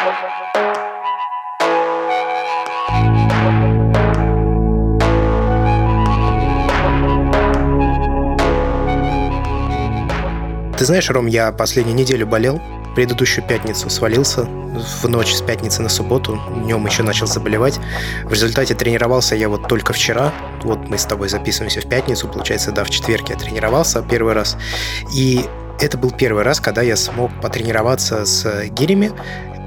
Ты знаешь, Ром, я последнюю неделю болел. Предыдущую пятницу свалился в ночь с пятницы на субботу. Днем еще начал заболевать. В результате тренировался я вот только вчера. Вот мы с тобой записываемся в пятницу. Получается, да, в четверг я тренировался первый раз. И это был первый раз, когда я смог потренироваться с гирями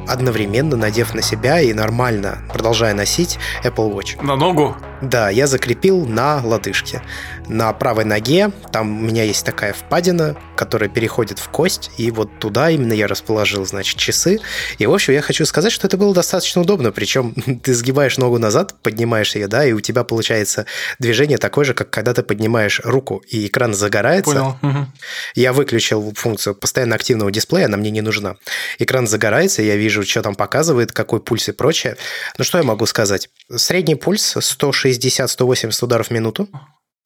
одновременно надев на себя и нормально продолжая носить Apple Watch. На ногу? Да, я закрепил на лодыжке. На правой ноге там у меня есть такая впадина, которая переходит в кость, и вот туда именно я расположил, значит, часы. И, в общем, я хочу сказать, что это было достаточно удобно, причем ты сгибаешь ногу назад, поднимаешь ее, да, и у тебя получается движение такое же, как когда ты поднимаешь руку, и экран загорается. Понял. Угу. Я выключил функцию постоянно активного дисплея, она мне не нужна. Экран загорается, я вижу, что там показывает, какой пульс и прочее. Ну, что я могу сказать? Средний пульс 160 160-180 ударов в минуту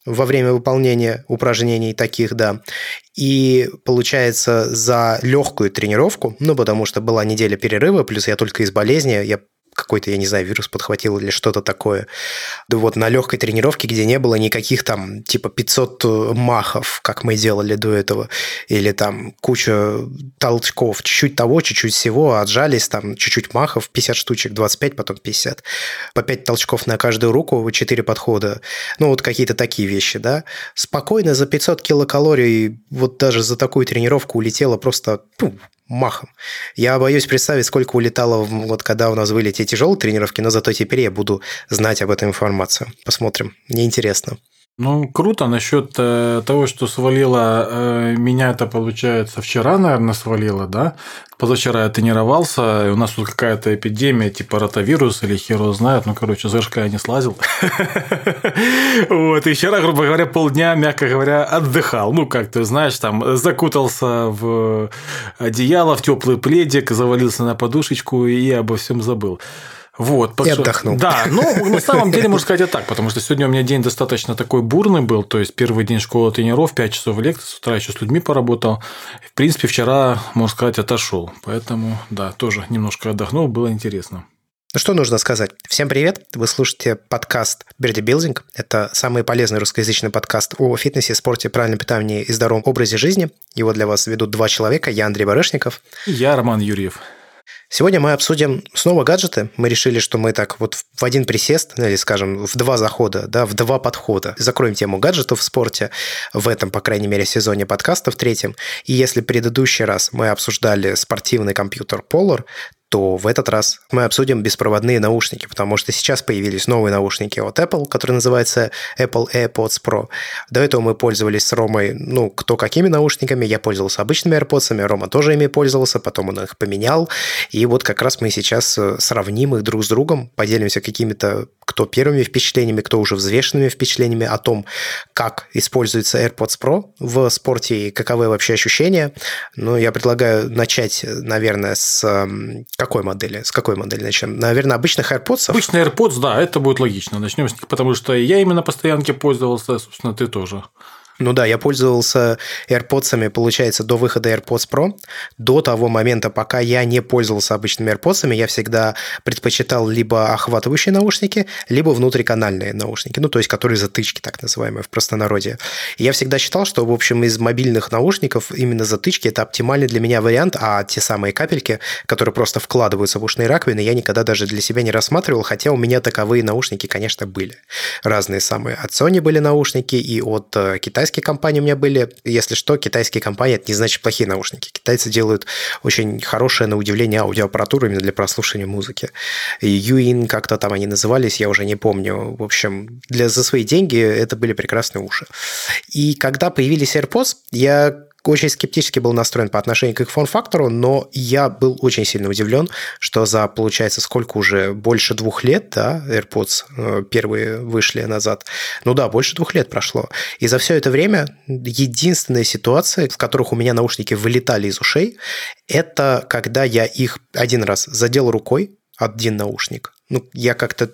во время выполнения упражнений таких, да. И получается за легкую тренировку, ну, потому что была неделя перерыва, плюс я только из болезни, я какой-то, я не знаю, вирус подхватил или что-то такое. Да вот на легкой тренировке, где не было никаких там типа 500 э, махов, как мы делали до этого, или там куча толчков, чуть-чуть того, чуть-чуть всего, отжались там чуть-чуть махов, 50 штучек, 25, потом 50. По 5 толчков на каждую руку, 4 подхода. Ну, вот какие-то такие вещи, да. Спокойно за 500 килокалорий вот даже за такую тренировку улетело просто ну, махом. Я боюсь представить, сколько улетало, вот когда у нас были те тяжелые тренировки, но зато теперь я буду знать об этом информацию. Посмотрим. Мне интересно. Ну, круто. Насчет э, того, что свалило, э, меня это, получается, вчера, наверное, свалило, да? Позавчера я тренировался, и у нас тут какая-то эпидемия, типа ротавирус или херо знает. Ну, короче, с я не слазил. Вот, и вчера, грубо говоря, полдня, мягко говоря, отдыхал. Ну, как ты знаешь, там, закутался в одеяло, в теплый пледик, завалился на подушечку и обо всем забыл. Вот, и отдохнул. Да, ну, на самом деле, можно сказать, и так, потому что сегодня у меня день достаточно такой бурный был, то есть первый день школы тренеров, 5 часов лекции, с утра еще с людьми поработал. В принципе, вчера, можно сказать, отошел, поэтому, да, тоже немножко отдохнул, было интересно. Ну что нужно сказать? Всем привет! Вы слушаете подкаст Берди Билдинг. Это самый полезный русскоязычный подкаст о фитнесе, спорте, правильном питании и здоровом образе жизни. Его для вас ведут два человека. Я Андрей Барышников. И я Роман Юрьев. Сегодня мы обсудим снова гаджеты. Мы решили, что мы так вот в один присест, или, скажем, в два захода, да, в два подхода закроем тему гаджетов в спорте в этом, по крайней мере, сезоне подкаста, в третьем. И если предыдущий раз мы обсуждали спортивный компьютер Polar, то в этот раз мы обсудим беспроводные наушники, потому что сейчас появились новые наушники от Apple, которые называются Apple AirPods Pro. До этого мы пользовались с Ромой, ну, кто какими наушниками. Я пользовался обычными AirPods, Рома тоже ими пользовался, потом он их поменял. И вот как раз мы сейчас э, сравним их друг с другом, поделимся какими-то кто первыми впечатлениями, кто уже взвешенными впечатлениями о том, как используется AirPods Pro в спорте и каковы вообще ощущения. Ну, я предлагаю начать, наверное, с какой модели? С какой модели начнем? Наверное, обычных AirPods? Обычные AirPods, да, это будет логично. Начнем с них, потому что я именно постоянке пользовался, собственно, ты тоже. Ну да, я пользовался AirPods, получается, до выхода AirPods Pro. До того момента, пока я не пользовался обычными AirPods, я всегда предпочитал либо охватывающие наушники, либо внутриканальные наушники, ну то есть которые затычки, так называемые, в простонародье. Я всегда считал, что, в общем, из мобильных наушников именно затычки – это оптимальный для меня вариант, а те самые капельки, которые просто вкладываются в ушные раковины, я никогда даже для себя не рассматривал, хотя у меня таковые наушники, конечно, были. Разные самые. От Sony были наушники, и от э, китайских китайские компании у меня были. Если что, китайские компании – это не значит плохие наушники. Китайцы делают очень хорошее, на удивление, аудиоаппаратуру именно для прослушивания музыки. Юин как-то там они назывались, я уже не помню. В общем, для, за свои деньги это были прекрасные уши. И когда появились AirPods, я очень скептически был настроен по отношению к их форм-фактору, но я был очень сильно удивлен, что за, получается, сколько уже, больше двух лет, да, AirPods э, первые вышли назад, ну да, больше двух лет прошло. И за все это время единственная ситуация, в которых у меня наушники вылетали из ушей, это когда я их один раз задел рукой, один наушник. Ну, я как-то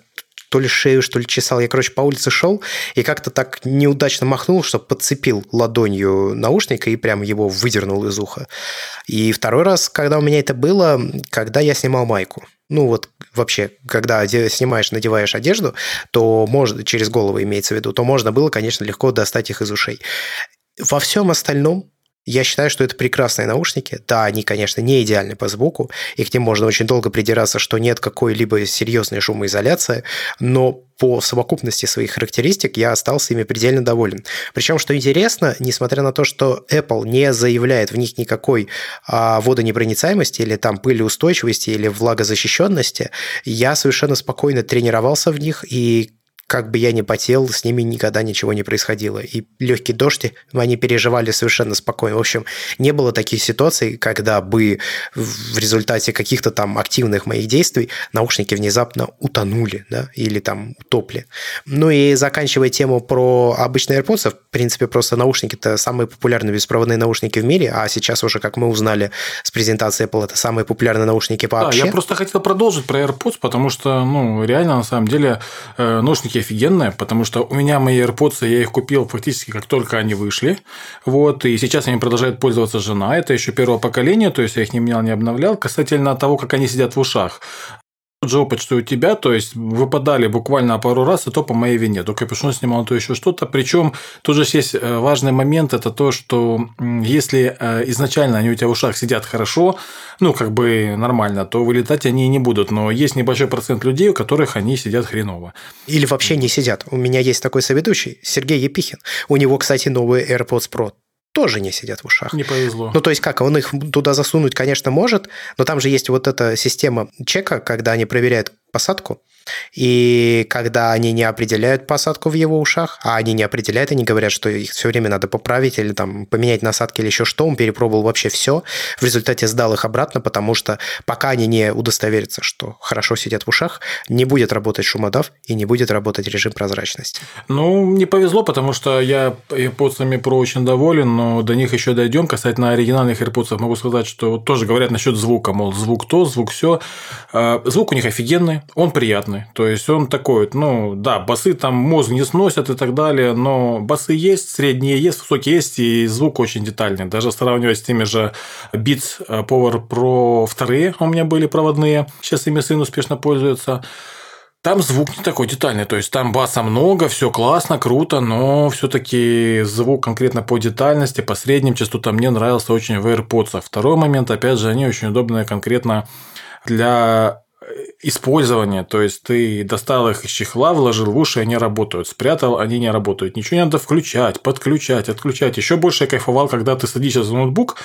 то ли шею, что ли чесал. Я, короче, по улице шел и как-то так неудачно махнул, что подцепил ладонью наушника и прям его выдернул из уха. И второй раз, когда у меня это было, когда я снимал майку. Ну вот вообще, когда снимаешь, надеваешь одежду, то можно, через голову имеется в виду, то можно было, конечно, легко достать их из ушей. Во всем остальном я считаю, что это прекрасные наушники. Да, они, конечно, не идеальны по звуку, и к ним можно очень долго придираться, что нет какой-либо серьезной шумоизоляции, но по совокупности своих характеристик я остался ими предельно доволен. Причем, что интересно, несмотря на то, что Apple не заявляет в них никакой а, водонепроницаемости или там пылеустойчивости или влагозащищенности, я совершенно спокойно тренировался в них и как бы я ни потел, с ними никогда ничего не происходило. И легкий дождь, они переживали совершенно спокойно. В общем, не было таких ситуаций, когда бы в результате каких-то там активных моих действий наушники внезапно утонули, да, или там утопли. Ну и заканчивая тему про обычные AirPods, в принципе, просто наушники это самые популярные беспроводные наушники в мире, а сейчас уже, как мы узнали с презентации Apple, это самые популярные наушники вообще. Да, я просто хотел продолжить про AirPods, потому что, ну, реально, на самом деле, э, наушники наушники офигенные, потому что у меня мои AirPods, я их купил фактически как только они вышли. Вот, и сейчас они продолжают пользоваться жена. Это еще первого поколения, то есть я их не менял, не обновлял. Касательно того, как они сидят в ушах же опыт, что у тебя, то есть выпадали буквально пару раз, и то по моей вине. То капюшон снимал, то еще что-то. Причем тут же есть э, важный момент, это то, что если э, изначально они у тебя в ушах сидят хорошо, ну, как бы нормально, то вылетать они не будут. Но есть небольшой процент людей, у которых они сидят хреново. Или вообще не сидят. У меня есть такой соведущий, Сергей Епихин. У него, кстати, новые AirPods Pro тоже не сидят в ушах. Не повезло. Ну, то есть как, он их туда засунуть, конечно, может, но там же есть вот эта система чека, когда они проверяют посадку, и когда они не определяют посадку в его ушах, а они не определяют, они говорят, что их все время надо поправить или там поменять насадки или еще что, он перепробовал вообще все, в результате сдал их обратно, потому что пока они не удостоверятся, что хорошо сидят в ушах, не будет работать шумодав и не будет работать режим прозрачности. Ну, не повезло, потому что я AirPods Pro очень доволен, но до них еще дойдем. Касательно оригинальных AirPods могу сказать, что тоже говорят насчет звука, мол, звук то, звук все. А, звук у них офигенный, он приятный. То есть он такой, ну да, басы там мозг не сносят и так далее, но басы есть, средние есть, высокие есть, и звук очень детальный. Даже сравнивать с теми же Beats Power Pro 2 у меня были проводные, сейчас ими сын успешно пользуется. Там звук не такой детальный, то есть там баса много, все классно, круто, но все-таки звук конкретно по детальности, по средним частотам мне нравился очень в AirPods. Второй момент, опять же, они очень удобные конкретно для использование, то есть ты достал их из чехла, вложил в уши, они работают, спрятал, они не работают. Ничего не надо включать, подключать, отключать. Еще больше я кайфовал, когда ты садишься за ноутбук,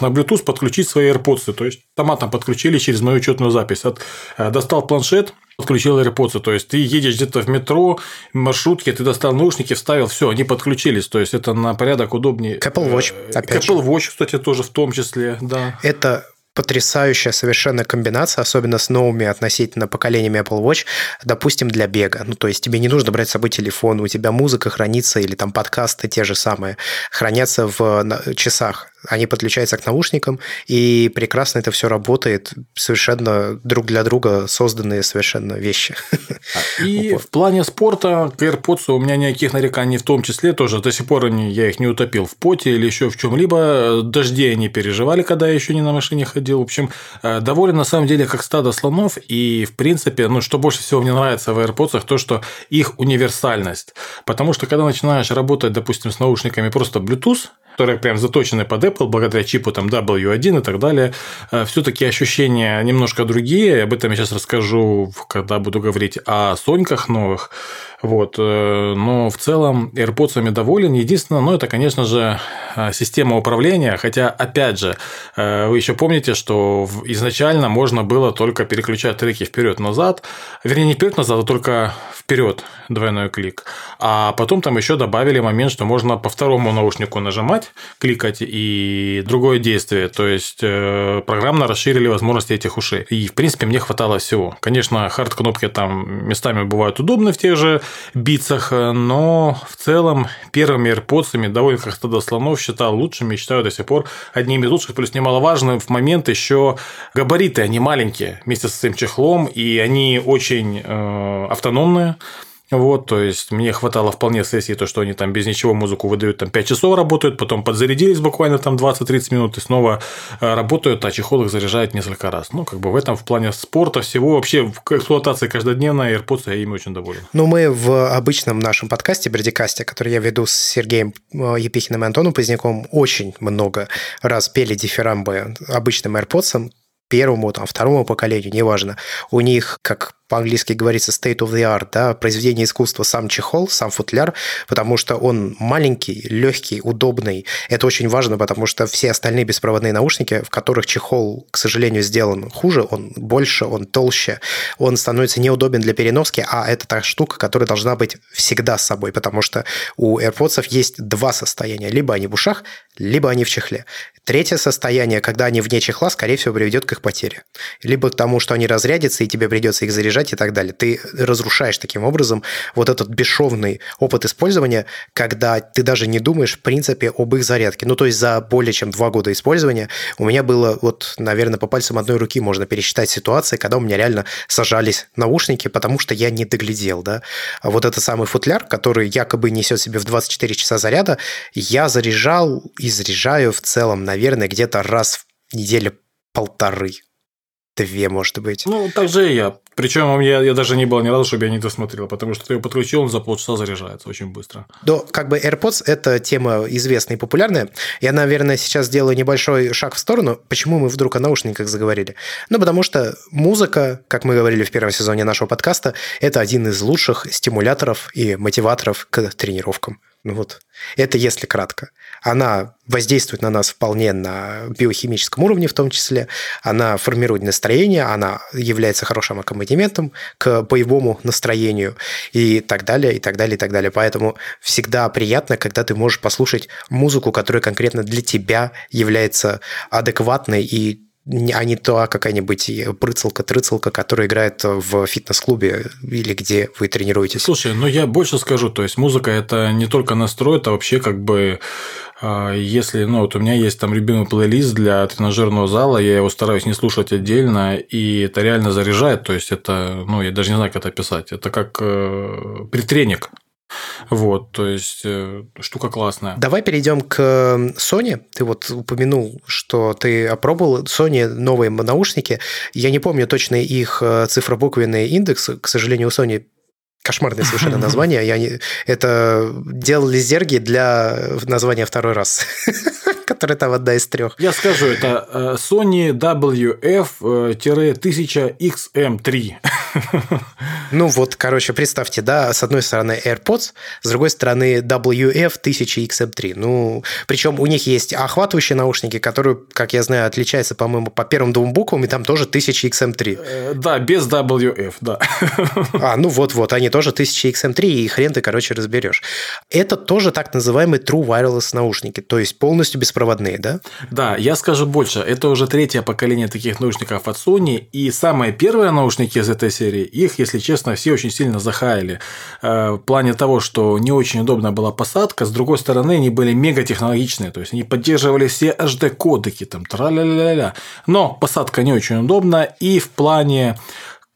на Bluetooth подключить свои AirPods, то есть автоматом подключили через мою учетную запись. От, э, достал планшет, подключил AirPods, то есть ты едешь где-то в метро, в маршрутке, ты достал наушники, вставил, все, они подключились, то есть это на порядок удобнее. К Apple Watch, э, опять Apple Watch, кстати, тоже в том числе, да. Это потрясающая совершенно комбинация, особенно с новыми относительно поколениями Apple Watch, допустим, для бега. Ну, то есть тебе не нужно брать с собой телефон, у тебя музыка хранится или там подкасты те же самые хранятся в часах они подключаются к наушникам, и прекрасно это все работает, совершенно друг для друга созданные совершенно вещи. И в плане спорта к AirPods у меня никаких нареканий в том числе тоже. До сих пор они, я их не утопил в поте или еще в чем-либо. Дожди они переживали, когда я еще не на машине ходил. В общем, э, доволен на самом деле как стадо слонов. И, в принципе, ну, что больше всего мне нравится в AirPods, то, что их универсальность. Потому что, когда начинаешь работать, допустим, с наушниками просто Bluetooth, которые прям заточены под Apple, благодаря чипу там W1 и так далее, э, все-таки ощущения немножко другие. Об этом я сейчас расскажу, когда буду говорить о Соньках новых. Вот. Э, но в целом AirPods доволен. Единственное, ну, это, конечно же, э, система управления. Хотя, опять же, вы еще помните, что изначально можно было только переключать треки вперед-назад. Вернее, не вперед-назад, а только вперед двойной клик. А потом там еще добавили момент, что можно по второму наушнику нажимать кликать и другое действие. То есть э, программно расширили возможности этих ушей. И, в принципе, мне хватало всего. Конечно, хард-кнопки там местами бывают удобны в тех же битсах, но в целом первыми AirPods довольно как-то до слонов считал лучшими, считаю до сих пор одними из лучших. Плюс немаловажно в момент еще габариты, они маленькие вместе с этим чехлом, и они очень э, автономные. Вот, то есть мне хватало вполне сессии, то, что они там без ничего музыку выдают, там 5 часов работают, потом подзарядились буквально там 20-30 минут и снова э, работают, а чехол их заряжает несколько раз. Ну, как бы в этом в плане спорта всего, вообще в эксплуатации каждодневной AirPods я ими очень доволен. Ну, мы в обычном нашем подкасте, Бердикасте, который я веду с Сергеем э, Епихиным и Антоном Поздняком, очень много раз пели дифирамбы обычным AirPods, первому, там, второму поколению, неважно, у них, как по-английски говорится state of the art, да, произведение искусства сам чехол, сам футляр, потому что он маленький, легкий, удобный. Это очень важно, потому что все остальные беспроводные наушники, в которых чехол, к сожалению, сделан хуже, он больше, он толще, он становится неудобен для переноски, а это та штука, которая должна быть всегда с собой, потому что у AirPods есть два состояния. Либо они в ушах, либо они в чехле. Третье состояние, когда они вне чехла, скорее всего, приведет к их потере. Либо к тому, что они разрядятся, и тебе придется их заряжать и так далее. Ты разрушаешь таким образом вот этот бесшовный опыт использования, когда ты даже не думаешь, в принципе, об их зарядке. Ну, то есть за более чем два года использования у меня было, вот, наверное, по пальцам одной руки можно пересчитать ситуации, когда у меня реально сажались наушники, потому что я не доглядел, да. А вот этот самый футляр, который якобы несет себе в 24 часа заряда, я заряжал и заряжаю в целом, наверное, где-то раз в неделю полторы. Две, может быть. Ну, так же и я. Причем я, я даже не был ни разу, чтобы я не досмотрел, потому что ты его подключил, он за полчаса заряжается очень быстро. Да, как бы AirPods – это тема известная и популярная. Я, наверное, сейчас сделаю небольшой шаг в сторону. Почему мы вдруг о наушниках заговорили? Ну, потому что музыка, как мы говорили в первом сезоне нашего подкаста, это один из лучших стимуляторов и мотиваторов к тренировкам. Ну вот, это если кратко. Она воздействует на нас вполне на биохимическом уровне в том числе. Она формирует настроение, она является хорошим аккомпанементом к боевому настроению и так далее, и так далее, и так далее. Поэтому всегда приятно, когда ты можешь послушать музыку, которая конкретно для тебя является адекватной и а не то какая-нибудь прыцалка-трыцалка, которая играет в фитнес-клубе или где вы тренируетесь. Слушай, ну я больше скажу, то есть музыка это не только настрой, это вообще как бы а, если, ну, вот у меня есть там любимый плейлист для тренажерного зала, я его стараюсь не слушать отдельно, и это реально заряжает, то есть это, ну, я даже не знаю, как это описать, это как э, притренинг, вот, то есть э, штука классная. Давай перейдем к Sony. Ты вот упомянул, что ты опробовал Sony новые наушники. Я не помню точно их э, цифробуквенный индекс. К сожалению, у Sony кошмарное совершенно название. Я не... Это делали зерги для названия второй раз. который там одна из трех. Я скажу, это э, Sony WF-1000XM3. Ну вот, короче, представьте, да, с одной стороны AirPods, с другой стороны WF-1000XM3. Ну, причем у них есть охватывающие наушники, которые, как я знаю, отличаются, по-моему, по первым двум буквам, и там тоже 1000XM3. Э, да, без WF, да. А, ну вот-вот, они тоже 1000XM3, и хрен ты, короче, разберешь. Это тоже так называемые True Wireless наушники, то есть полностью беспроводные, да? Да, я скажу больше. Это уже третье поколение таких наушников от Sony, и самые первые наушники из этой серии, их, если честно, все очень сильно захаяли. Э, в плане того, что не очень удобная была посадка, с другой стороны, они были мега технологичные, то есть они поддерживали все HD-кодеки, там, тра-ля-ля-ля. Но посадка не очень удобна, и в плане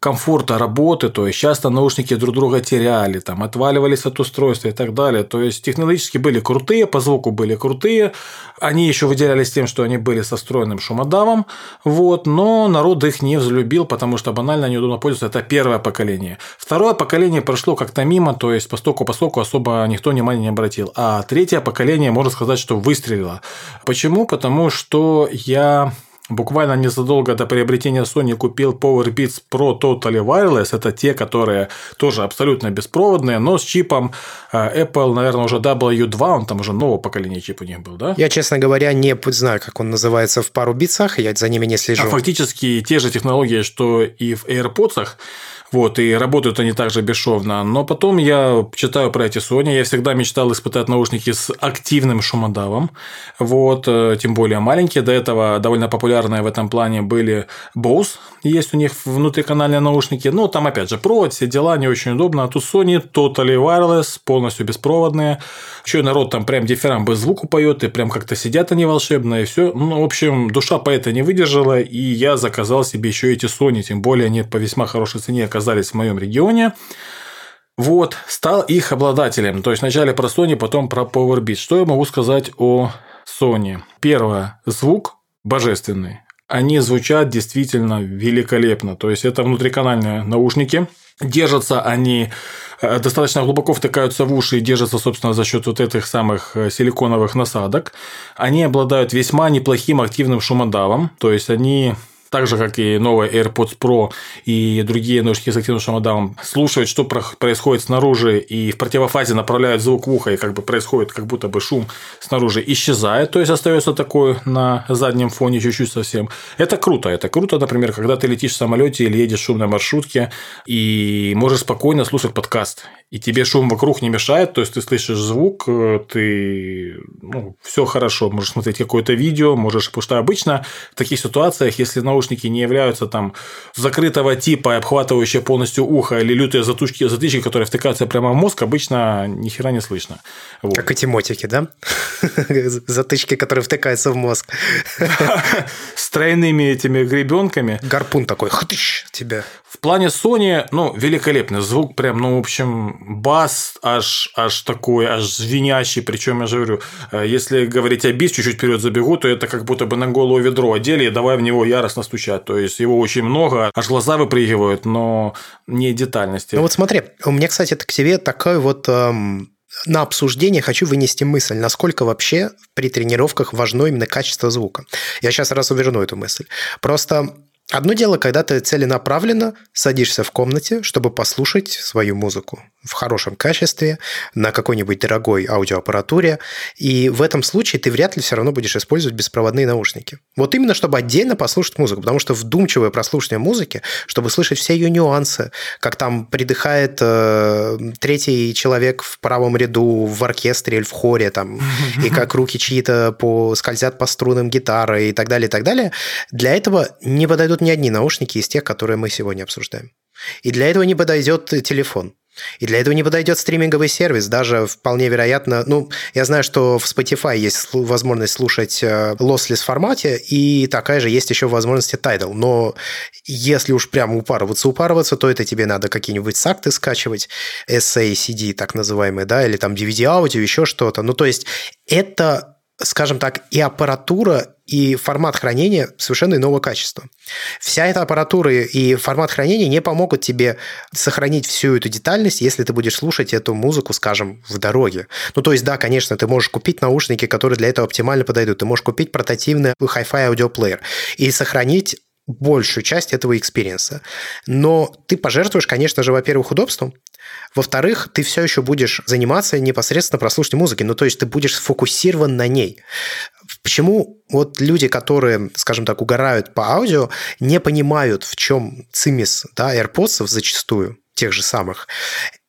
комфорта работы, то есть часто наушники друг друга теряли, там, отваливались от устройства и так далее. То есть технологически были крутые, по звуку были крутые, они еще выделялись тем, что они были со встроенным шумодавом, вот, но народ их не взлюбил, потому что банально неудобно пользоваться. Это первое поколение. Второе поколение прошло как-то мимо, то есть постоку постоку особо никто внимания не обратил. А третье поколение, можно сказать, что выстрелило. Почему? Потому что я буквально незадолго до приобретения Sony купил PowerBeats Pro Totally Wireless. Это те, которые тоже абсолютно беспроводные, но с чипом э, Apple, наверное, уже W2, он там уже нового поколения чип у них был, да? Я, честно говоря, не знаю, как он называется в пару битсах, я за ними не слежу. А фактически те же технологии, что и в AirPods, вот, и работают они также бесшовно. Но потом я читаю про эти Sony. Я всегда мечтал испытать наушники с активным шумодавом. Вот, э, тем более маленькие. До этого довольно популярные в этом плане были Bose. Есть у них внутриканальные наушники. Ну, там, опять же, провод, все дела, не очень удобно. А тут Sony Totally Wireless, полностью беспроводные. Еще народ там прям дифферам без звуку поет, и прям как-то сидят они волшебно, и все. Ну, в общем, душа поэта не выдержала, и я заказал себе еще эти Sony, тем более они по весьма хорошей цене оказались в моем регионе. Вот, стал их обладателем. То есть вначале про Sony, потом про PowerBeat. Что я могу сказать о Sony? Первое. Звук божественный. Они звучат действительно великолепно. То есть это внутриканальные наушники. Держатся они э, достаточно глубоко втыкаются в уши и держатся, собственно, за счет вот этих самых э, силиконовых насадок. Они обладают весьма неплохим активным шумодавом, то есть они так же, как и новые AirPods Pro и другие наушники с активным шумодавом, слушают, что происходит снаружи, и в противофазе направляют звук в ухо, и как бы происходит, как будто бы шум снаружи исчезает, то есть остается такой на заднем фоне чуть-чуть совсем. Это круто. Это круто, например, когда ты летишь в самолете или едешь в шумной маршрутке, и можешь спокойно слушать подкаст, и тебе шум вокруг не мешает, то есть ты слышишь звук, ты ну, все хорошо, можешь смотреть какое-то видео, можешь, потому что обычно в таких ситуациях, если на наушники не являются там закрытого типа, обхватывающие полностью ухо, или лютые затушки, затычки, которые втыкаются прямо в мозг, обычно ни хера не слышно. Вот. Как эти мотики, да? Затычки, которые втыкаются в мозг. С тройными этими гребенками. Гарпун такой, хтыщ, тебя. В плане Sony, ну, великолепный звук, прям, ну, в общем, бас аж, аж такой, аж звенящий, причем я же говорю, э, если говорить о бис, чуть-чуть вперед забегу, то это как будто бы на голову ведро одели и давай в него яростно стучать, то есть его очень много, аж глаза выпрыгивают, но не детальности. Ну вот смотри, у меня, кстати, к тебе такой вот эм, на обсуждение хочу вынести мысль, насколько вообще при тренировках важно именно качество звука. Я сейчас раз уверну эту мысль. Просто Одно дело, когда ты целенаправленно садишься в комнате, чтобы послушать свою музыку в хорошем качестве, на какой-нибудь дорогой аудиоаппаратуре, и в этом случае ты вряд ли все равно будешь использовать беспроводные наушники. Вот именно, чтобы отдельно послушать музыку, потому что вдумчивое прослушивание музыки, чтобы слышать все ее нюансы, как там придыхает э, третий человек в правом ряду в оркестре или в хоре, там, и как руки чьи-то по, скользят по струнам гитары и так далее, и так далее, для этого не подойдут ни одни наушники из тех, которые мы сегодня обсуждаем. И для этого не подойдет телефон. И для этого не подойдет стриминговый сервис, даже вполне вероятно, ну, я знаю, что в Spotify есть возможность слушать э, lossless формате, и такая же есть еще возможность Tidal, но если уж прямо упарываться, упарываться, то это тебе надо какие-нибудь сакты скачивать, SA, CD так называемые, да, или там DVD-аудио, еще что-то. Ну, то есть это скажем так, и аппаратура, и формат хранения совершенно иного качества. Вся эта аппаратура и формат хранения не помогут тебе сохранить всю эту детальность, если ты будешь слушать эту музыку, скажем, в дороге. Ну, то есть, да, конечно, ты можешь купить наушники, которые для этого оптимально подойдут. Ты можешь купить портативный Hi-Fi аудиоплеер и сохранить большую часть этого experience-а. Но ты пожертвуешь, конечно же, во-первых, удобством, во-вторых, ты все еще будешь заниматься непосредственно прослушиванием музыки, ну то есть ты будешь сфокусирован на ней. Почему вот люди, которые, скажем так, угорают по аудио, не понимают, в чем цимис да, AirPods зачастую, тех же самых,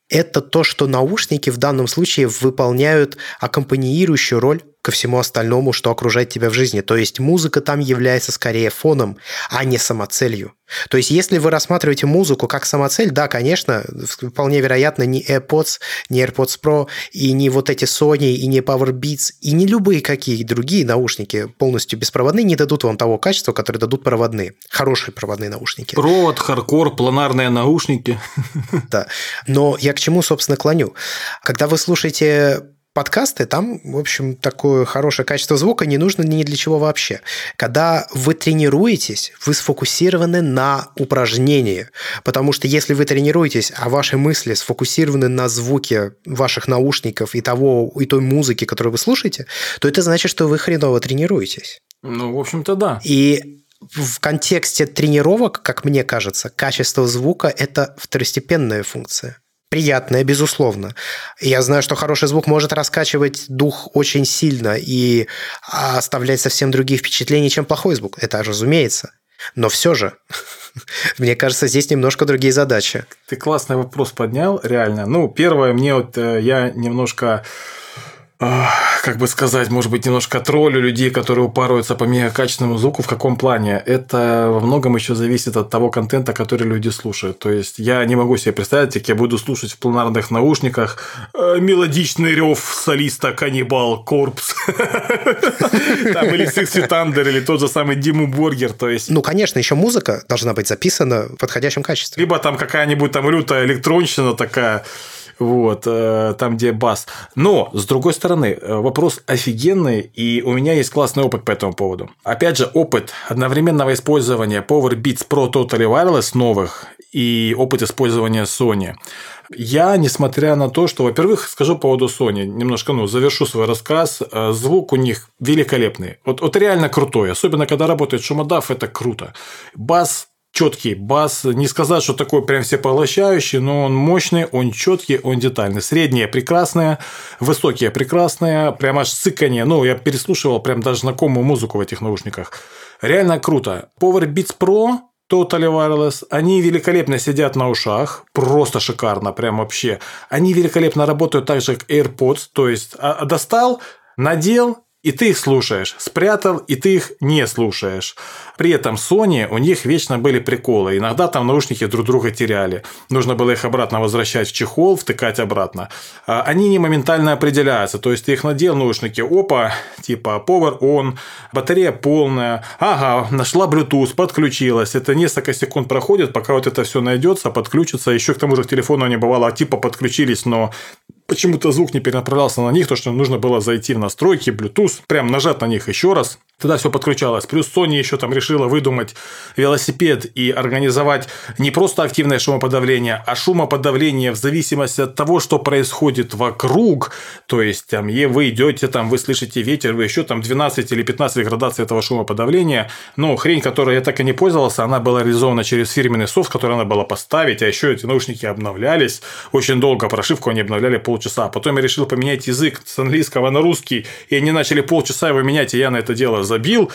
это то, что наушники в данном случае выполняют аккомпанирующую роль ко всему остальному, что окружает тебя в жизни. То есть музыка там является скорее фоном, а не самоцелью. То есть если вы рассматриваете музыку как самоцель, да, конечно, вполне вероятно, ни AirPods, ни AirPods Pro, и не вот эти Sony, и не PowerBeats, и не любые какие другие наушники полностью беспроводные не дадут вам того качества, которые дадут проводные, хорошие проводные наушники. Провод, хардкор, планарные наушники. Да. Но я к чему, собственно, клоню? Когда вы слушаете подкасты, там, в общем, такое хорошее качество звука не нужно ни для чего вообще. Когда вы тренируетесь, вы сфокусированы на упражнении, потому что если вы тренируетесь, а ваши мысли сфокусированы на звуке ваших наушников и того, и той музыки, которую вы слушаете, то это значит, что вы хреново тренируетесь. Ну, в общем-то, да. И в контексте тренировок, как мне кажется, качество звука – это второстепенная функция. Приятная, безусловно. Я знаю, что хороший звук может раскачивать дух очень сильно и оставлять совсем другие впечатления, чем плохой звук. Это разумеется. Но все же, мне кажется, здесь немножко другие задачи. Ты классный вопрос поднял, реально. Ну, первое, мне вот э, я немножко как бы сказать, может быть, немножко троллю людей, которые упарываются по мегакачественному звуку. В каком плане? Это во многом еще зависит от того контента, который люди слушают. То есть, я не могу себе представить, как я буду слушать в планарных наушниках э, мелодичный рев солиста Cannibal Corpse. Там или Six Thunder, или тот же самый Dimmu Borgir. То есть... Ну, конечно, еще музыка должна быть записана в подходящем качестве. Либо там какая-нибудь там лютая электронщина такая вот, э, там, где бас. Но, с другой стороны, э, вопрос офигенный, и у меня есть классный опыт по этому поводу. Опять же, опыт одновременного использования Powerbeats Pro Totally Wireless новых и опыт использования Sony. Я, несмотря на то, что, во-первых, скажу по поводу Sony, немножко, ну, завершу свой рассказ, э, звук у них великолепный. Вот, вот реально крутой, особенно когда работает шумодав, это круто. Бас четкий бас. Не сказать, что такой прям всепоглощающий, но он мощный, он четкий, он детальный. Среднее прекрасное, высокие прекрасное, прям аж цыканье. Ну, я переслушивал прям даже знакомую музыку в этих наушниках. Реально круто. Power Beats Pro Totally Wireless, они великолепно сидят на ушах, просто шикарно, прям вообще. Они великолепно работают так же, как AirPods, то есть а, достал, надел, и ты их слушаешь, спрятал, и ты их не слушаешь. При этом Sony, у них вечно были приколы. Иногда там наушники друг друга теряли. Нужно было их обратно возвращать в чехол, втыкать обратно. А они не моментально определяются. То есть, ты их надел, наушники, опа, типа power on, батарея полная. Ага, нашла Bluetooth, подключилась. Это несколько секунд проходит, пока вот это все найдется, подключится. Еще к тому же к телефону не бывало, типа подключились, но почему-то звук не перенаправлялся на них, то что нужно было зайти в настройки, Bluetooth, прям нажать на них еще раз, Тогда все подключалось. Плюс Sony еще там решила выдумать велосипед и организовать не просто активное шумоподавление, а шумоподавление в зависимости от того, что происходит вокруг. То есть, там, вы идете, там, вы слышите ветер, вы еще там 12 или 15 градаций этого шумоподавления. Но хрень, которой я так и не пользовался, она была реализована через фирменный софт, который надо было поставить, а еще эти наушники обновлялись. Очень долго прошивку они обновляли полчаса. Потом я решил поменять язык с английского на русский, и они начали полчаса его менять, и я на это дело забил.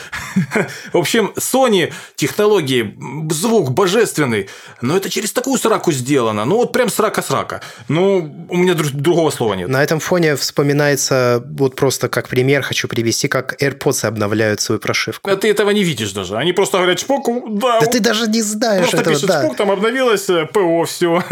В общем, Sony технологии, звук божественный, но это через такую сраку сделано. Ну, вот прям срака-срака. Ну, у меня другого слова нет. На этом фоне вспоминается, вот просто как пример хочу привести, как AirPods обновляют свою прошивку. А ты этого не видишь даже. Они просто говорят, шпок, да. Да ты даже не знаешь просто этого. пишет да. шпок, там обновилось э, ПО, все.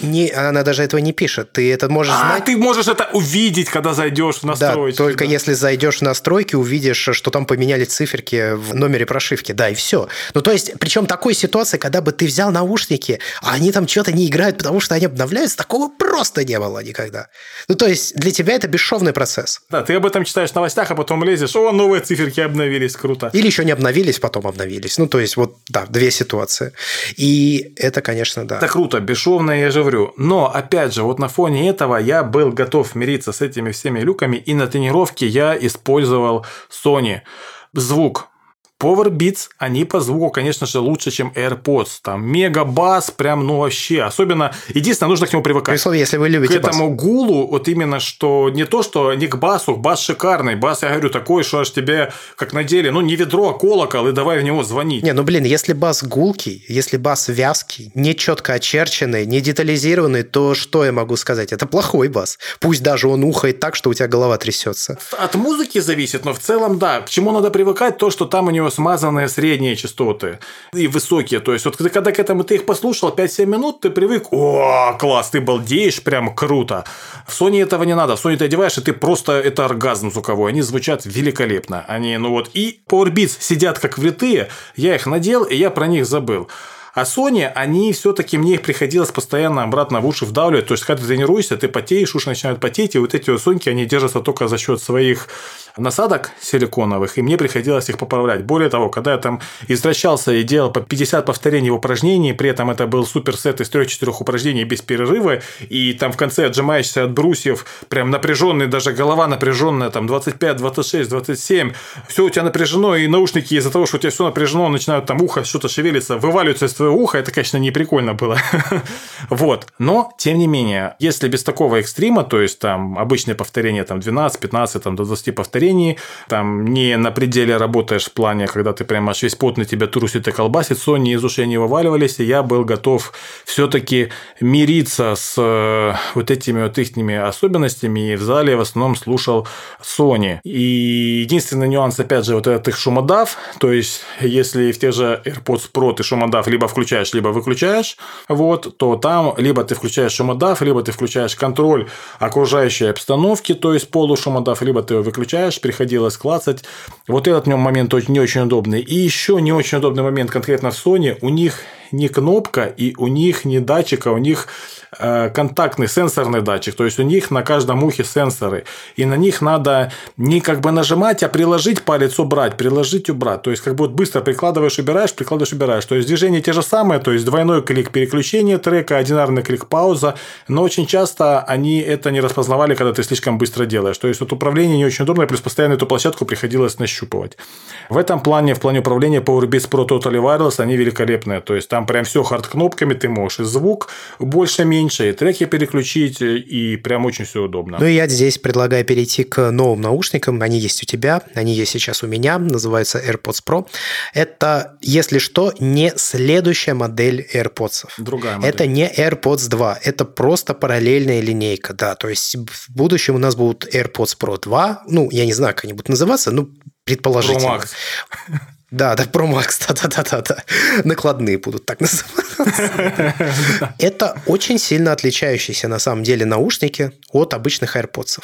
Не, она даже этого не пишет. Ты это можешь а, знать. ты можешь это увидеть, когда зайдешь в настройки. Да, только да. если зайдешь в настройки, увидишь, что там поменялось поменяли циферки в номере прошивки, да, и все. Ну, то есть, причем такой ситуации, когда бы ты взял наушники, а они там что-то не играют, потому что они обновляются, такого просто не было никогда. Ну, то есть, для тебя это бесшовный процесс. Да, ты об этом читаешь в новостях, а потом лезешь, о, новые циферки обновились, круто. Или еще не обновились, потом обновились. Ну, то есть, вот, да, две ситуации. И это, конечно, да. Это круто, бесшовно, я же вру. Но, опять же, вот на фоне этого я был готов мириться с этими всеми люками, и на тренировке я использовал Sony звук. Power Beats, они по звуку, конечно же, лучше, чем AirPods. Там мега бас, прям, ну вообще. Особенно, единственное, нужно к нему привыкать. При условии, если вы любите К этому бас. гулу, вот именно, что не то, что не к басу, бас шикарный. Бас, я говорю, такой, что аж тебе, как на деле, ну, не ведро, а колокол, и давай в него звонить. Не, ну, блин, если бас гулкий, если бас вязкий, не четко очерченный, не детализированный, то что я могу сказать? Это плохой бас. Пусть даже он ухает так, что у тебя голова трясется. От музыки зависит, но в целом, да. К чему надо привыкать? То, что там у него смазанные средние частоты и высокие. То есть, вот когда к этому ты их послушал 5-7 минут, ты привык, о, класс, ты балдеешь, прям круто. В Sony этого не надо. В Sony ты одеваешь, и ты просто, это оргазм звуковой. Они звучат великолепно. Они, ну вот, и Power Beats сидят как влитые. Я их надел, и я про них забыл. А Sony, они все-таки, мне их приходилось постоянно обратно в уши вдавливать. То есть, когда ты тренируешься, ты потеешь, уши начинают потеть, и вот эти вот Соньки, они держатся только за счет своих насадок силиконовых, и мне приходилось их поправлять. Более того, когда я там извращался и делал по 50 повторений в упражнении, при этом это был суперсет из 3-4 упражнений без перерыва, и там в конце отжимаешься от брусьев, прям напряженный, даже голова напряженная, там 25, 26, 27, все у тебя напряжено, и наушники из-за того, что у тебя все напряжено, начинают там ухо что-то шевелиться, вываливаются из твоего уха, это, конечно, не прикольно было. Вот. Но, тем не менее, если без такого экстрима, то есть там обычное повторение там 12, 15, там до 20 повторений, там не на пределе работаешь в плане, когда ты прям аж весь потный тебя трусит и колбасит, сони из ушей не вываливались, и я был готов все-таки мириться с э, вот этими вот их особенностями, и в зале в основном слушал Sony. И единственный нюанс, опять же, вот этот их шумодав, то есть если в тех же AirPods Pro ты шумодав либо включаешь, либо выключаешь, вот, то там либо ты включаешь шумодав, либо ты включаешь контроль окружающей обстановки, то есть полушумодав, либо ты его выключаешь, приходилось клацать. Вот этот в нем момент не очень удобный. И еще не очень удобный момент конкретно в Sony, у них не кнопка, и у них не датчика, у них Э, контактный сенсорный датчик, то есть у них на каждом ухе сенсоры, и на них надо не как бы нажимать, а приложить палец убрать, приложить убрать, то есть как бы вот быстро прикладываешь, убираешь, прикладываешь, убираешь, то есть движения те же самые, то есть двойной клик переключения трека, одинарный клик пауза, но очень часто они это не распознавали, когда ты слишком быстро делаешь, то есть вот управление не очень удобно, плюс постоянно эту площадку приходилось нащупывать. В этом плане, в плане управления PowerBeats Pro Totally Wireless, они великолепные, то есть там прям все хард кнопками, ты можешь и звук больше-меньше меньше, и треки переключить, и прям очень все удобно. Ну и я здесь предлагаю перейти к новым наушникам. Они есть у тебя, они есть сейчас у меня, называются AirPods Pro. Это, если что, не следующая модель AirPods. Другая модель. Это не AirPods 2, это просто параллельная линейка, да. То есть в будущем у нас будут AirPods Pro 2, ну, я не знаю, как они будут называться, ну, предположительно. Pro Max. Да, да, Pro Max, да-да-да-да. Накладные будут так называться. Это очень сильно отличающиеся на самом деле наушники от обычных AirPods.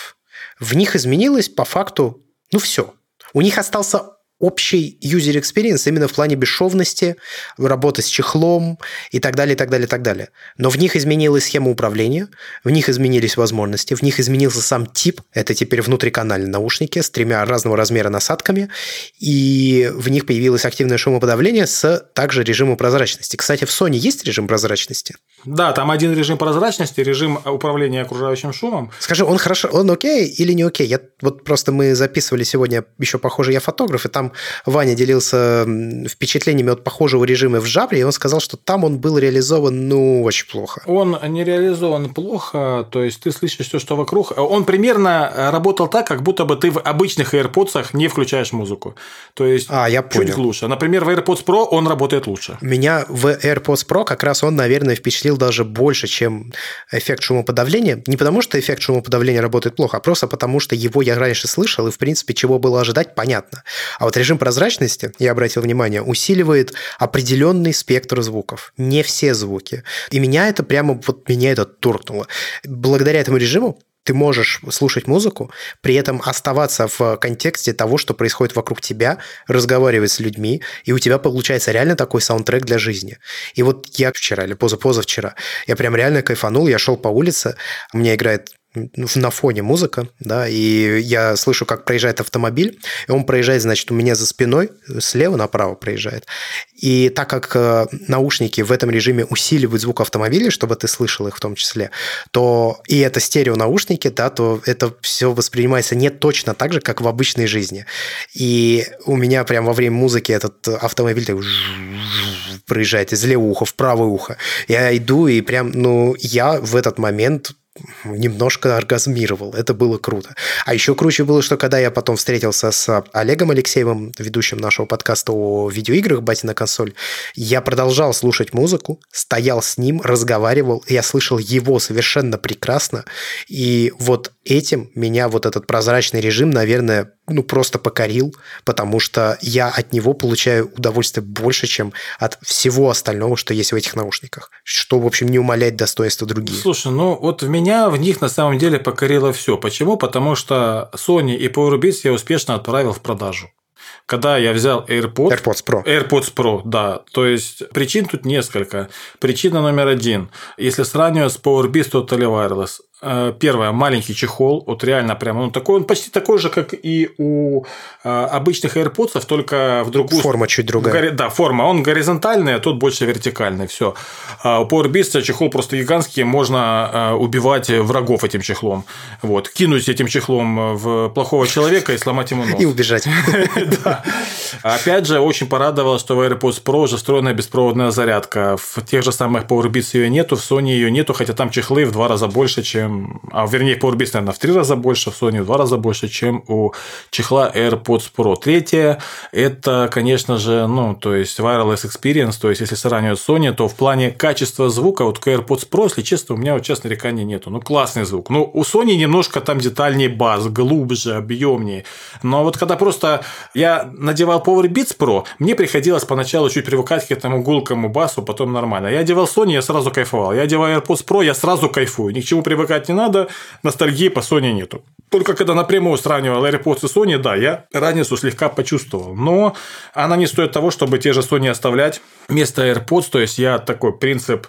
В них изменилось по факту, ну все. У них остался общий user experience именно в плане бесшовности, работы с чехлом и так далее, и так далее, и так далее. Но в них изменилась схема управления, в них изменились возможности, в них изменился сам тип. Это теперь внутриканальные наушники с тремя разного размера насадками, и в них появилось активное шумоподавление с также режимом прозрачности. Кстати, в Sony есть режим прозрачности? Да, там один режим прозрачности, режим управления окружающим шумом. Скажи, он хорошо, он окей или не окей? Я, вот просто мы записывали сегодня, еще похоже, я фотограф, и там Ваня делился впечатлениями от похожего режима в Жабре, и он сказал, что там он был реализован, ну, очень плохо. Он не реализован плохо, то есть ты слышишь все, что вокруг. Он примерно работал так, как будто бы ты в обычных AirPods не включаешь музыку. То есть а, я чуть понял. лучше. Например, в AirPods Pro он работает лучше. Меня в AirPods Pro как раз он, наверное, впечатлил даже больше, чем эффект шумоподавления. Не потому, что эффект шумоподавления работает плохо, а просто потому, что его я раньше слышал, и, в принципе, чего было ожидать, понятно. А вот режим прозрачности, я обратил внимание, усиливает определенный спектр звуков. Не все звуки. И меня это прямо, вот меня это торкнуло. Благодаря этому режиму ты можешь слушать музыку, при этом оставаться в контексте того, что происходит вокруг тебя, разговаривать с людьми, и у тебя получается реально такой саундтрек для жизни. И вот я вчера или позапозавчера, я прям реально кайфанул, я шел по улице, у меня играет на фоне музыка, да, и я слышу, как проезжает автомобиль, и он проезжает, значит, у меня за спиной, слева направо проезжает. И так как э, наушники в этом режиме усиливают звук автомобиля, чтобы ты слышал их в том числе, то и это стерео-наушники, да, то это все воспринимается не точно так же, как в обычной жизни. И у меня прям во время музыки этот автомобиль так проезжает из левого уха в правое ухо. Я иду, и прям, ну, я в этот момент немножко оргазмировал. Это было круто. А еще круче было, что когда я потом встретился с Олегом Алексеевым, ведущим нашего подкаста о видеоиграх «Батина консоль», я продолжал слушать музыку, стоял с ним, разговаривал, я слышал его совершенно прекрасно. И вот этим меня вот этот прозрачный режим, наверное, ну, просто покорил, потому что я от него получаю удовольствие больше, чем от всего остального, что есть в этих наушниках. Что, в общем, не умаляет достоинства других. Слушай, ну вот в меня в них на самом деле покорило все. Почему? Потому что Sony и PowerBeats я успешно отправил в продажу когда я взял AirPods, AirPods Pro. AirPods Pro, да. То есть причин тут несколько. Причина номер один. Если сравнивать с PowerBeats Totally Wireless, Э, первое, маленький чехол, вот реально прям, он такой, он почти такой же, как и у э, обычных AirPods, только в другую... Форма чуть другая. Да, форма, он горизонтальный, а тут больше вертикальный, все. А у PowerBeast чехол просто гигантский, можно э, убивать врагов этим чехлом. Вот, кинуть этим чехлом в плохого человека и сломать ему нос. И убежать. Опять же, очень порадовало, что в AirPods Pro уже встроенная беспроводная зарядка. В тех же самых PowerBeats ее нету, в Sony ее нету, хотя там чехлы в два раза больше, чем чем... А вернее, PowerBeast, наверное, в три раза больше, в Sony в два раза больше, чем у чехла AirPods Pro. Третье – это, конечно же, ну, то есть wireless experience, то есть если сравнивать Sony, то в плане качества звука, вот к AirPods Pro, если честно, у меня вот честно нареканий нету. Ну, классный звук. Ну, у Sony немножко там детальнее бас, глубже, объемнее. Но вот когда просто я надевал PowerBeats Pro, мне приходилось поначалу чуть привыкать к этому гулкому басу, потом нормально. Я одевал Sony, я сразу кайфовал. Я одеваю AirPods Pro, я сразу кайфую. Ни к чему привыкать привыкать не надо, ностальгии по Sony нету. Только когда напрямую сравнивал AirPods и Sony, да, я разницу слегка почувствовал. Но она не стоит того, чтобы те же Sony оставлять вместо AirPods. То есть, я такой принцип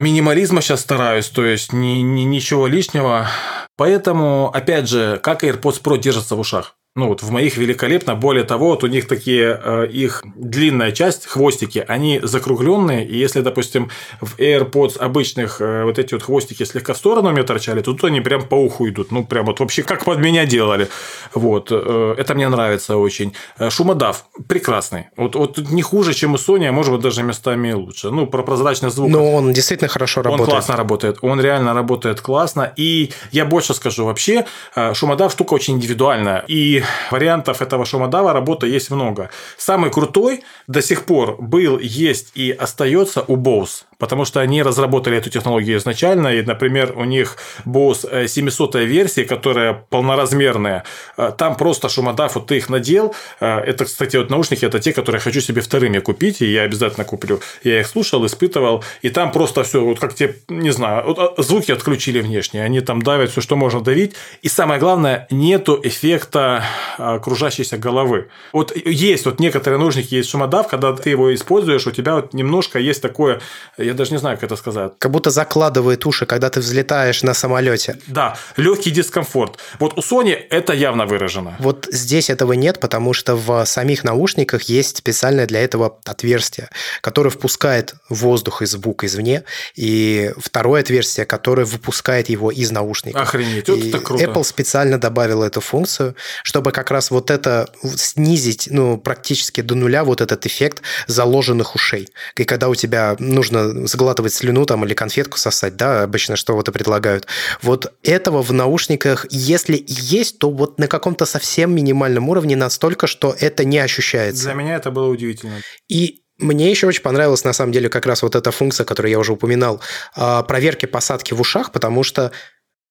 минимализма сейчас стараюсь, то есть ни, ни, ничего лишнего. Поэтому, опять же, как AirPods Pro держатся в ушах? Ну вот в моих великолепно. Более того, вот у них такие э, их длинная часть, хвостики, они закругленные. И если, допустим, в AirPods обычных э, вот эти вот хвостики слегка в сторону мне торчали, то тут они прям по уху идут. Ну, прям вот вообще как под меня делали. Вот. Э, это мне нравится очень. Э, шумодав прекрасный. Вот, вот не хуже, чем у Sony, а может быть даже местами лучше. Ну, про прозрачный звук. Но он действительно хорошо работает. Он классно работает. Он реально работает классно. И я больше скажу вообще, э, шумодав штука очень индивидуальная. И вариантов этого шумодава работы есть много. Самый крутой до сих пор был, есть и остается у Bose потому что они разработали эту технологию изначально, и, например, у них Bose 700 э, версия, которая полноразмерная, э, там просто шумодав, вот ты их надел, э, это, кстати, вот наушники, это те, которые я хочу себе вторыми купить, и я обязательно куплю. Я их слушал, испытывал, и там просто все, вот как тебе, не знаю, вот звуки отключили внешне, они там давят все, что можно давить, и самое главное, нету эффекта кружащейся головы. Вот есть вот некоторые наушники, есть шумодав, когда ты его используешь, у тебя вот немножко есть такое я даже не знаю, как это сказать. Как будто закладывает уши, когда ты взлетаешь на самолете. Да, легкий дискомфорт. Вот у Sony это явно выражено. Вот здесь этого нет, потому что в самих наушниках есть специальное для этого отверстие, которое впускает воздух и звук извне, и второе отверстие, которое выпускает его из наушников. Охренеть, вот это круто. Apple специально добавил эту функцию, чтобы как раз вот это снизить, ну, практически до нуля вот этот эффект заложенных ушей. И когда у тебя нужно заглатывать слюну там или конфетку сосать, да, обычно что вот и предлагают. Вот этого в наушниках, если есть, то вот на каком-то совсем минимальном уровне настолько, что это не ощущается. Для меня это было удивительно. И мне еще очень понравилась, на самом деле, как раз вот эта функция, которую я уже упоминал, а, проверки посадки в ушах, потому что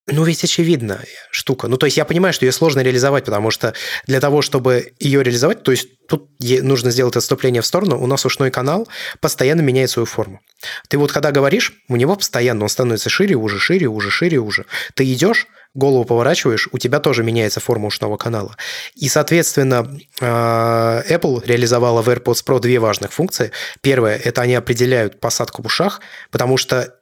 ну, ведь очевидно штука. Ну, то есть я понимаю, что ее сложно реализовать, потому что для того, чтобы ее реализовать, то есть тут нужно сделать отступление в сторону, у нас ушной канал постоянно меняет свою форму. Ты вот когда говоришь, у него постоянно он становится шире, уже шире, уже шире, уже. Ты идешь, голову поворачиваешь, у тебя тоже меняется форма ушного канала. И, соответственно, а, Apple реализовала в AirPods Pro две важных функции. Первое – это они определяют посадку в ушах, потому что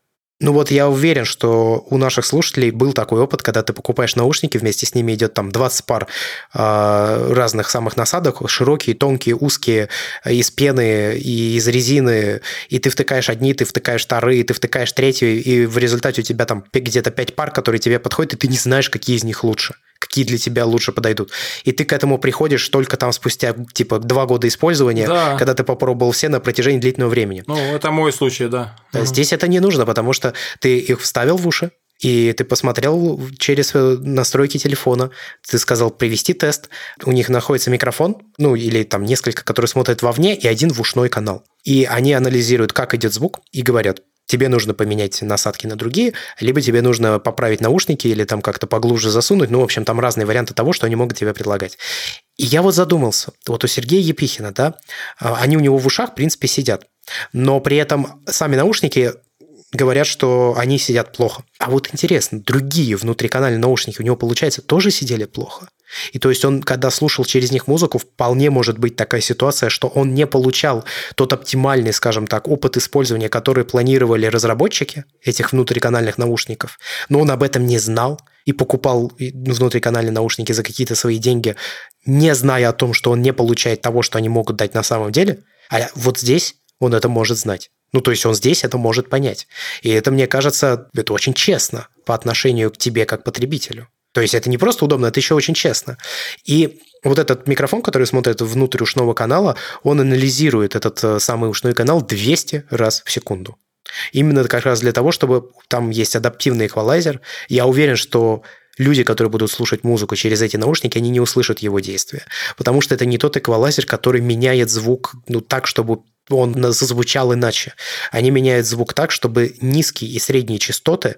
ну вот я уверен, что у наших слушателей был такой опыт, когда ты покупаешь наушники, вместе с ними идет там 20 пар э, разных самых насадок, широкие, тонкие, узкие, из пены и из резины, и ты втыкаешь одни, ты втыкаешь вторые, ты втыкаешь третью, и в результате у тебя там где-то 5 пар, которые тебе подходят, и ты не знаешь, какие из них лучше какие для тебя лучше подойдут. И ты к этому приходишь только там спустя, типа, два года использования, да. когда ты попробовал все на протяжении длительного времени. Ну, это мой случай, да. да Здесь это не нужно, потому что ты их вставил в уши, и ты посмотрел через э, настройки телефона, ты сказал привести тест, у них находится микрофон, ну или там несколько, которые смотрят вовне, и один в ушной канал. И они анализируют, как идет звук, и говорят, тебе нужно поменять насадки на другие, либо тебе нужно поправить наушники или там как-то поглубже засунуть. Ну, в общем, там разные варианты того, что они могут тебе предлагать. И я вот задумался. Вот у Сергея Епихина, да, а, они у него в ушах, в принципе, сидят. Но при этом сами наушники говорят, что они сидят плохо. А вот интересно, другие внутриканальные наушники у него, получается, тоже сидели плохо? И то есть он, когда слушал через них музыку, вполне может быть такая ситуация, что он не получал тот оптимальный, скажем так, опыт использования, который планировали разработчики этих внутриканальных наушников, но он об этом не знал и покупал внутриканальные наушники за какие-то свои деньги, не зная о том, что он не получает того, что они могут дать на самом деле. А вот здесь он это может знать. Ну, то есть он здесь это может понять. И это, мне кажется, это очень честно по отношению к тебе как потребителю. То есть это не просто удобно, это еще очень честно. И вот этот микрофон, который смотрит внутрь ушного канала, он анализирует этот э, самый ушной канал 200 раз в секунду. Именно как раз для того, чтобы там есть адаптивный эквалайзер. Я уверен, что люди, которые будут слушать музыку через эти наушники, они не услышат его действия. Потому что это не тот эквалайзер, который меняет звук ну, так, чтобы он зазвучал иначе. Они меняют звук так, чтобы низкие и средние частоты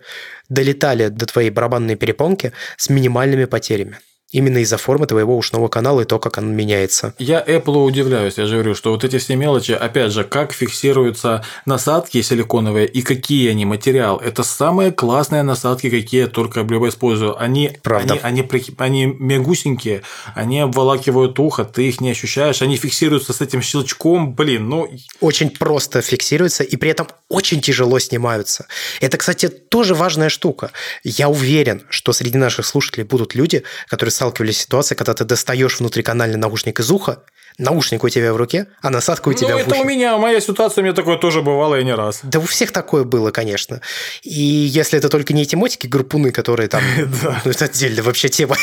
долетали до твоей барабанной перепонки с минимальными потерями именно из-за формы твоего ушного канала и то, как он меняется. Я Apple удивляюсь, я же говорю, что вот эти все мелочи, опять же, как фиксируются насадки силиконовые и какие они материал. Это самые классные насадки, какие я только либо использую. Они, Правда. Они, они, они мягусенькие, они обволакивают ухо, ты их не ощущаешь, они фиксируются с этим щелчком, блин, ну... Очень просто фиксируются и при этом очень тяжело снимаются. Это, кстати, тоже важная штука. Я уверен, что среди наших слушателей будут люди, которые сталкивались с ситуацией, когда ты достаешь внутриканальный наушник из уха, наушник у тебя в руке, а насадка у тебя ну, в это у меня, моя ситуация, у меня такое тоже бывало и не раз. Да у всех такое было, конечно. И если это только не эти мотики, группуны, которые там... Ну, это отдельная вообще тема.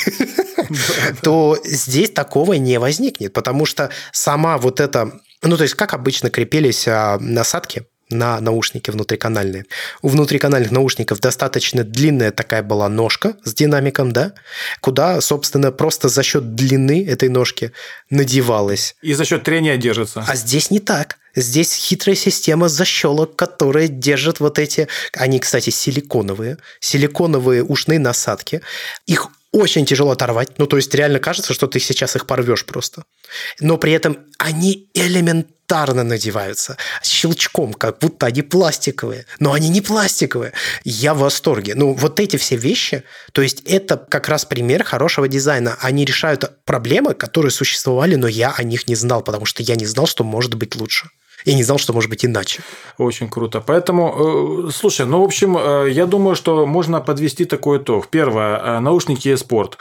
То здесь такого не возникнет, потому что сама вот эта... Ну, то есть, как обычно крепились а, насадки, на наушники внутриканальные. У внутриканальных наушников достаточно длинная такая была ножка с динамиком, да, куда, собственно, просто за счет длины этой ножки надевалась. И за счет трения держится. А здесь не так. Здесь хитрая система защелок, которая держит вот эти... Они, кстати, силиконовые. Силиконовые ушные насадки. Их очень тяжело оторвать. Ну, то есть реально кажется, что ты сейчас их порвешь просто. Но при этом они элементарно надеваются щелчком, как будто они пластиковые. Но они не пластиковые. Я в восторге. Ну, вот эти все вещи, то есть это как раз пример хорошего дизайна. Они решают проблемы, которые существовали, но я о них не знал, потому что я не знал, что может быть лучше. Я не знал, что может быть иначе. Очень круто. Поэтому, э, слушай, ну, в общем, э, я думаю, что можно подвести такой итог. Первое. Э, наушники eSport.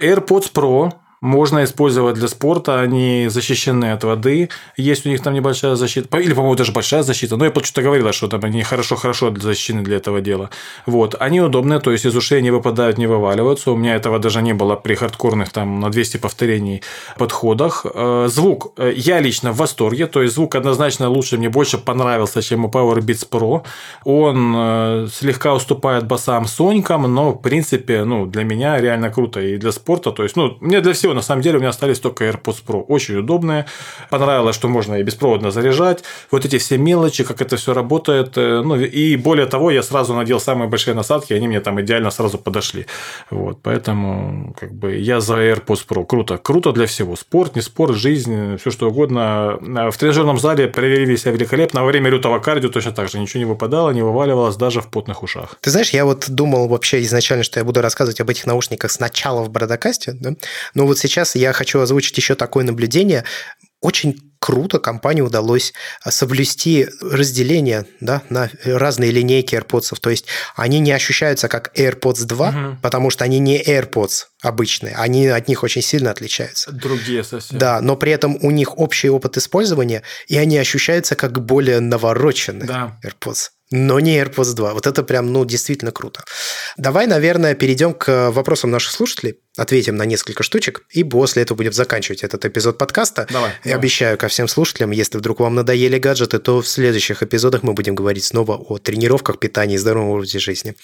AirPods Pro можно использовать для спорта, они защищены от воды, есть у них там небольшая защита, или, по-моему, даже большая защита, но я почему-то говорила, что там они хорошо-хорошо защищены для этого дела. Вот, они удобные, то есть из ушей не выпадают, не вываливаются, у меня этого даже не было при хардкорных там на 200 повторений подходах. Э, звук, э, я лично в восторге, то есть звук однозначно лучше, мне больше понравился, чем у Powerbeats Pro, он э, слегка уступает басам Сонькам, но в принципе, ну, для меня реально круто и для спорта, то есть, ну, мне для всего на самом деле у меня остались только AirPods Pro. Очень удобные. Понравилось, что можно и беспроводно заряжать. Вот эти все мелочи, как это все работает. Э, ну, и более того, я сразу надел самые большие насадки, они мне там идеально сразу подошли. Вот, поэтому как бы я за AirPods Pro. Круто. Круто для всего. Спорт, не спорт, жизнь, все что угодно. В тренажерном зале проявили себя великолепно. Во время лютого кардио точно так же. Ничего не выпадало, не вываливалось даже в потных ушах. Ты знаешь, я вот думал вообще изначально, что я буду рассказывать об этих наушниках сначала в Бродокасте, да? но вот сейчас я хочу озвучить еще такое наблюдение. Очень круто компании удалось а, соблюсти разделение да, на разные линейки AirPods. То есть они не ощущаются как AirPods 2, угу. потому что они не AirPods обычные. Они от них очень сильно отличаются. Другие совсем. Да, но при этом у них общий опыт использования, и они ощущаются как более навороченные да. AirPods но не AirPods 2. Вот это прям, ну, действительно круто. Давай, наверное, перейдем к вопросам наших слушателей, ответим на несколько штучек, и после этого будем заканчивать этот эпизод подкаста. Давай. И давай. обещаю ко всем слушателям, если вдруг вам надоели гаджеты, то в следующих эпизодах мы будем говорить снова о тренировках, питании и здоровом образе жизни.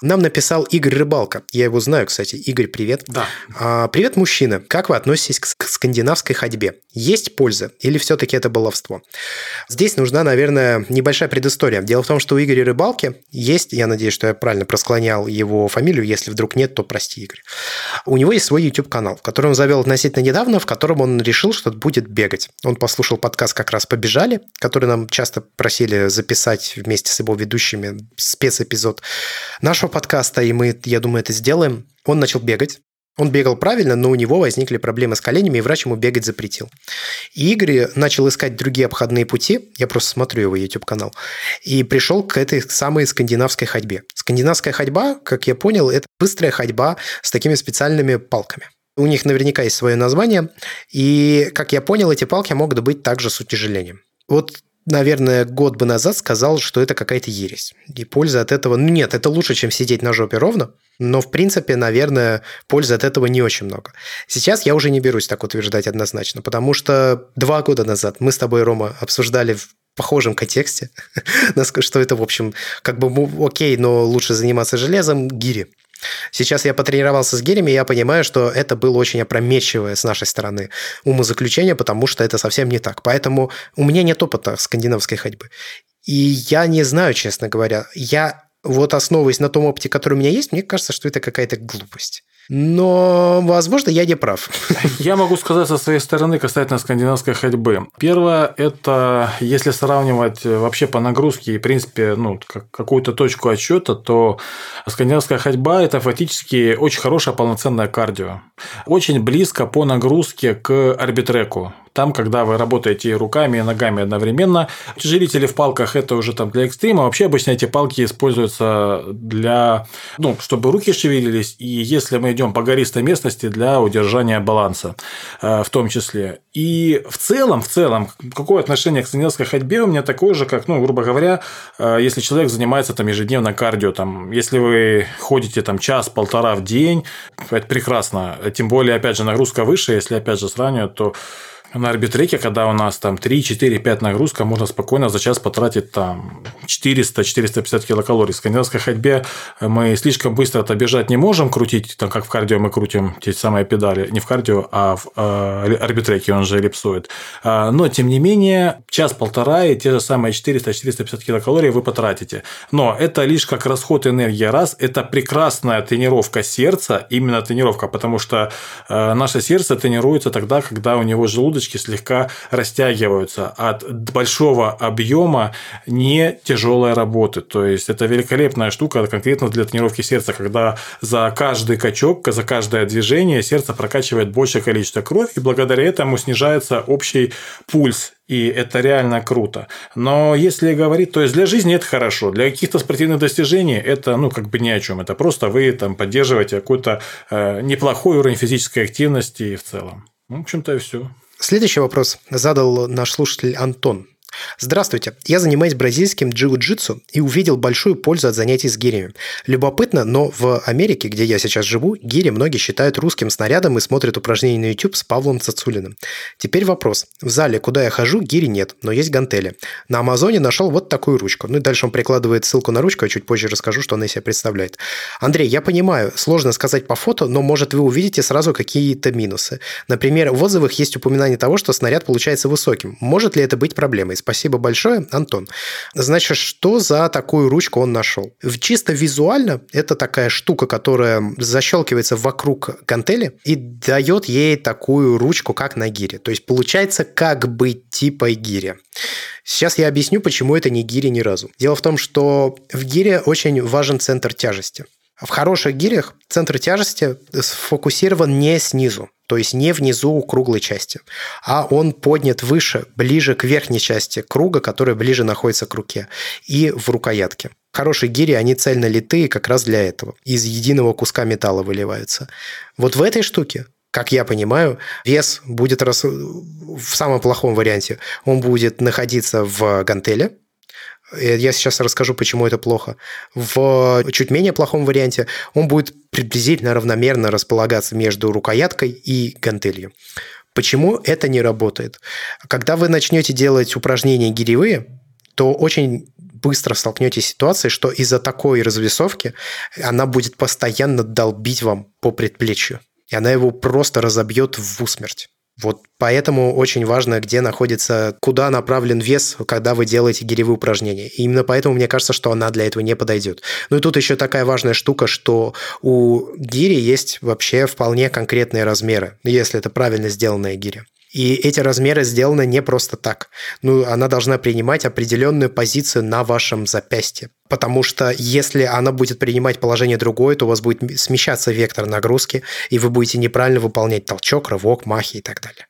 Нам написал Игорь Рыбалка. Я его знаю, кстати. Игорь, привет. Да. А, привет, мужчина. Как вы относитесь к скандинавской ходьбе? Есть польза или все-таки это баловство? Здесь нужна, наверное, небольшая предыстория. Дело в том, что у Игоря Рыбалки есть, я надеюсь, что я правильно просклонял его фамилию, если вдруг нет, то прости, Игорь. У него есть свой YouTube-канал, который он завел относительно недавно, в котором он решил, что будет бегать. Он послушал подкаст как раз «Побежали», который нам часто просили записать вместе с его ведущими спецэпизод нашего подкаста, и мы, я думаю, это сделаем. Он начал бегать, Он бегал правильно, но у него возникли проблемы с коленями, и врач ему бегать запретил. И Игорь начал искать другие обходные пути, я просто смотрю его YouTube-канал, и пришел к этой самой скандинавской ходьбе. Скандинавская ходьба, как я понял, это быстрая ходьба с такими специальными палками. У них наверняка есть свое название, и, как я понял, эти палки могут быть также с утяжелением. Вот наверное, год бы назад сказал, что это какая-то ересь. И польза от этого... Ну нет, это лучше, чем сидеть на жопе ровно, но, в принципе, наверное, пользы от этого не очень много. Сейчас я уже не берусь так утверждать однозначно, потому что два года назад мы с тобой, Рома, обсуждали в похожем контексте, что это, в общем, как бы окей, но лучше заниматься железом, гири. Сейчас я потренировался с гирями, и я понимаю, что это было очень опрометчивое с нашей стороны умозаключение, потому что это совсем не так. Поэтому у меня нет опыта скандинавской ходьбы. И я не знаю, честно говоря. Я вот основываясь на том опыте, который у меня есть, мне кажется, что это какая-то глупость. Но, возможно, я не прав. Я могу сказать со своей стороны касательно скандинавской ходьбы. Первое – это если сравнивать вообще по нагрузке и, в принципе, ну, какую-то точку отсчета, то скандинавская ходьба – это фактически очень хорошая полноценная кардио. Очень близко по нагрузке к арбитреку. Там, когда вы работаете руками и ногами одновременно, утяжелители в палках это уже там для экстрима. Вообще обычно эти палки используются для, ну, чтобы руки шевелились, и если мы идем по гористой местности, для удержания баланса э, в том числе. И в целом, в целом, какое отношение к скандинавской ходьбе у меня такое же, как, ну, грубо говоря, э, если человек занимается там ежедневно кардио, там, если вы ходите там час-полтора в день, это прекрасно. Тем более, опять же, нагрузка выше, если опять же сравнивать, то на арбитреке, когда у нас там 3, 4, 5 нагрузка, можно спокойно за час потратить там 400-450 килокалорий. В скандинавской ходьбе мы слишком быстро это бежать не можем крутить, там, как в кардио мы крутим те самые педали, не в кардио, а в э, арбитреке, он же эллипсует. А, но, тем не менее, час-полтора и те же самые 400-450 килокалорий вы потратите. Но это лишь как расход энергии раз, это прекрасная тренировка сердца, именно тренировка, потому что э, наше сердце тренируется тогда, когда у него желудок желудочки слегка растягиваются от большого объема не тяжелой работы. То есть это великолепная штука конкретно для тренировки сердца, когда за каждый качок, за каждое движение сердце прокачивает большее количество крови, и благодаря этому снижается общий пульс и это реально круто. Но если говорить, то есть для жизни это хорошо, для каких-то спортивных достижений это ну как бы ни о чем, это просто вы там поддерживаете какой-то э, неплохой уровень физической активности в целом. В общем-то и все. Следующий вопрос задал наш слушатель Антон. Здравствуйте, я занимаюсь бразильским джиу-джитсу и увидел большую пользу от занятий с гирями. Любопытно, но в Америке, где я сейчас живу, гири многие считают русским снарядом и смотрят упражнения на YouTube с Павлом Цацулиным. Теперь вопрос. В зале, куда я хожу, гири нет, но есть гантели. На Амазоне нашел вот такую ручку. Ну и дальше он прикладывает ссылку на ручку, а чуть позже расскажу, что она из себя представляет. Андрей, я понимаю, сложно сказать по фото, но может вы увидите сразу какие-то минусы. Например, в отзывах есть упоминание того, что снаряд получается высоким. Может ли это быть проблемой? Спасибо большое, Антон. Значит, что за такую ручку он нашел? Чисто визуально это такая штука, которая защелкивается вокруг гантели и дает ей такую ручку, как на гире. То есть получается как бы типа гири. Сейчас я объясню, почему это не гири ни разу. Дело в том, что в гире очень важен центр тяжести. В хороших гирях центр тяжести сфокусирован не снизу, то есть не внизу круглой части, а он поднят выше, ближе к верхней части круга, которая ближе находится к руке, и в рукоятке. Хорошие гири, они цельно литые как раз для этого. Из единого куска металла выливаются. Вот в этой штуке как я понимаю, вес будет рас... в самом плохом варианте. Он будет находиться в гантеле, я сейчас расскажу, почему это плохо. В чуть менее плохом варианте он будет приблизительно равномерно располагаться между рукояткой и гантелью. Почему это не работает? Когда вы начнете делать упражнения гиревые, то очень быстро столкнетесь с ситуацией, что из-за такой развесовки она будет постоянно долбить вам по предплечью. И она его просто разобьет в усмерть. Вот поэтому очень важно, где находится, куда направлен вес, когда вы делаете гиревые упражнения. И именно поэтому мне кажется, что она для этого не подойдет. Ну и тут еще такая важная штука, что у гири есть вообще вполне конкретные размеры, если это правильно сделанная гиря. И эти размеры сделаны не просто так. Ну, она должна принимать определенную позицию на вашем запястье. Потому что если она будет принимать положение другое, то у вас будет смещаться вектор нагрузки, и вы будете неправильно выполнять толчок, рывок, махи и так далее.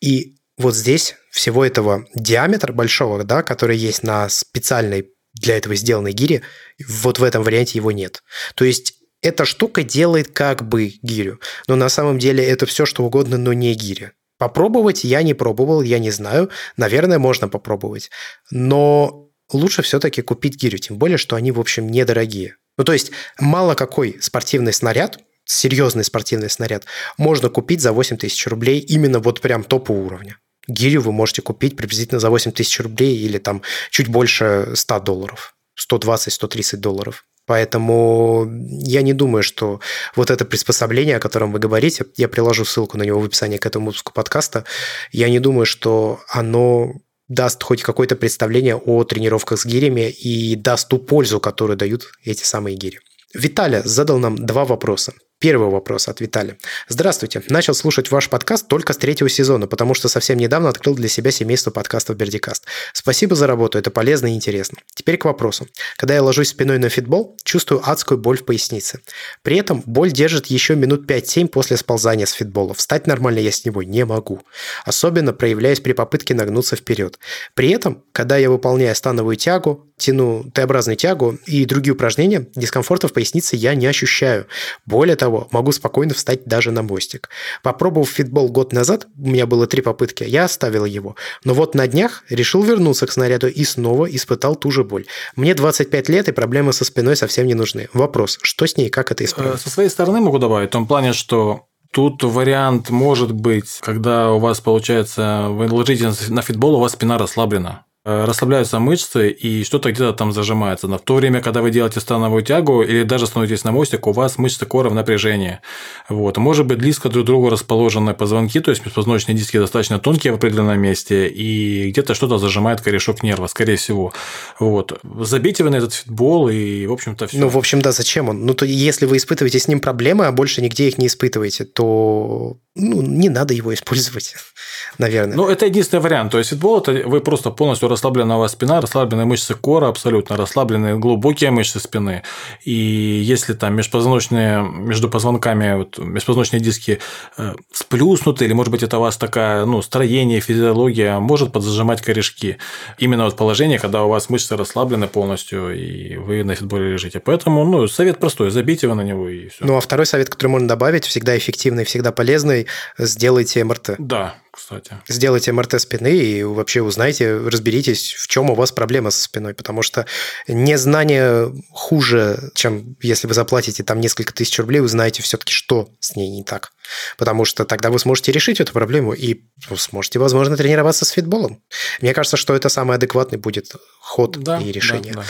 И вот здесь всего этого диаметра большого, да, который есть на специальной для этого сделанной гире, вот в этом варианте его нет. То есть эта штука делает как бы гирю, но на самом деле это все что угодно, но не гиря. Попробовать я не пробовал, я не знаю. Наверное, можно попробовать. Но лучше все-таки купить гирю, тем более, что они, в общем, недорогие. Ну, то есть, мало какой спортивный снаряд, серьезный спортивный снаряд, можно купить за 8 тысяч рублей именно вот прям топового уровня. Гирю вы можете купить приблизительно за 8 тысяч рублей или там чуть больше 100 долларов. 120-130 долларов. Поэтому я не думаю, что вот это приспособление, о котором вы говорите, я приложу ссылку на него в описании к этому выпуску подкаста, я не думаю, что оно даст хоть какое-то представление о тренировках с гирями и даст ту пользу, которую дают эти самые гири. Виталя задал нам два вопроса. Первый вопрос от Виталия. Здравствуйте. Начал слушать ваш подкаст только с третьего сезона, потому что совсем недавно открыл для себя семейство подкастов Бердикаст. Спасибо за работу, это полезно и интересно. Теперь к вопросу. Когда я ложусь спиной на фитбол, чувствую адскую боль в пояснице. При этом боль держит еще минут 5-7 после сползания с фитбола. Встать нормально я с него не могу. Особенно проявляясь при попытке нагнуться вперед. При этом, когда я выполняю становую тягу, тяну Т-образную тягу и другие упражнения, дискомфорта в пояснице я не ощущаю. Более того, могу спокойно встать даже на мостик. Попробовав фитбол год назад, у меня было три попытки, я оставил его. Но вот на днях решил вернуться к снаряду и снова испытал ту же боль. Мне 25 лет, и проблемы со спиной совсем не нужны. Вопрос, что с ней, как это исправить? Со своей стороны могу добавить, в том плане, что Тут вариант может быть, когда у вас получается, вы ложитесь на фитбол, у вас спина расслаблена. Э, расслабляются мышцы и что-то где-то там зажимается. Но в то время, когда вы делаете становую тягу или даже становитесь на мостик, у вас мышцы кора в напряжении. Вот. Может быть, близко друг к другу расположены позвонки, то есть межпозвоночные диски достаточно тонкие в определенном месте, и где-то что-то зажимает корешок нерва, скорее всего. Вот. Забейте вы на этот фитбол, и, в общем-то, все. Ну, в общем, да, зачем он? Ну, то если вы испытываете с ним проблемы, а больше нигде их не испытываете, то ну, не надо его использовать, наверное. Ну, это единственный вариант. То есть, фитбол – это вы просто полностью расслабленная у вас спина, расслабленные мышцы кора, абсолютно расслабленные глубокие мышцы спины. И если там межпозвоночные, между позвонками, вот, межпозвоночные диски э, сплюснуты, или, может быть, это у вас такая, ну, строение, физиология, может подзажимать корешки. Именно вот положение, когда у вас мышцы расслаблены полностью, и вы на фитболе лежите. Поэтому, ну, совет простой, забейте вы на него, и все. Ну, а второй совет, который можно добавить, всегда эффективный, всегда полезный, сделайте МРТ. Да, кстати. Сделайте МРТ спины и вообще узнайте, разберитесь, в чем у вас проблема со спиной, потому что незнание хуже, чем если вы заплатите там несколько тысяч рублей, узнаете все-таки, что с ней не так. Потому что тогда вы сможете решить эту проблему и ну, сможете, возможно, тренироваться с фитболом. Мне кажется, что это самый адекватный будет ход да, и решение. Да,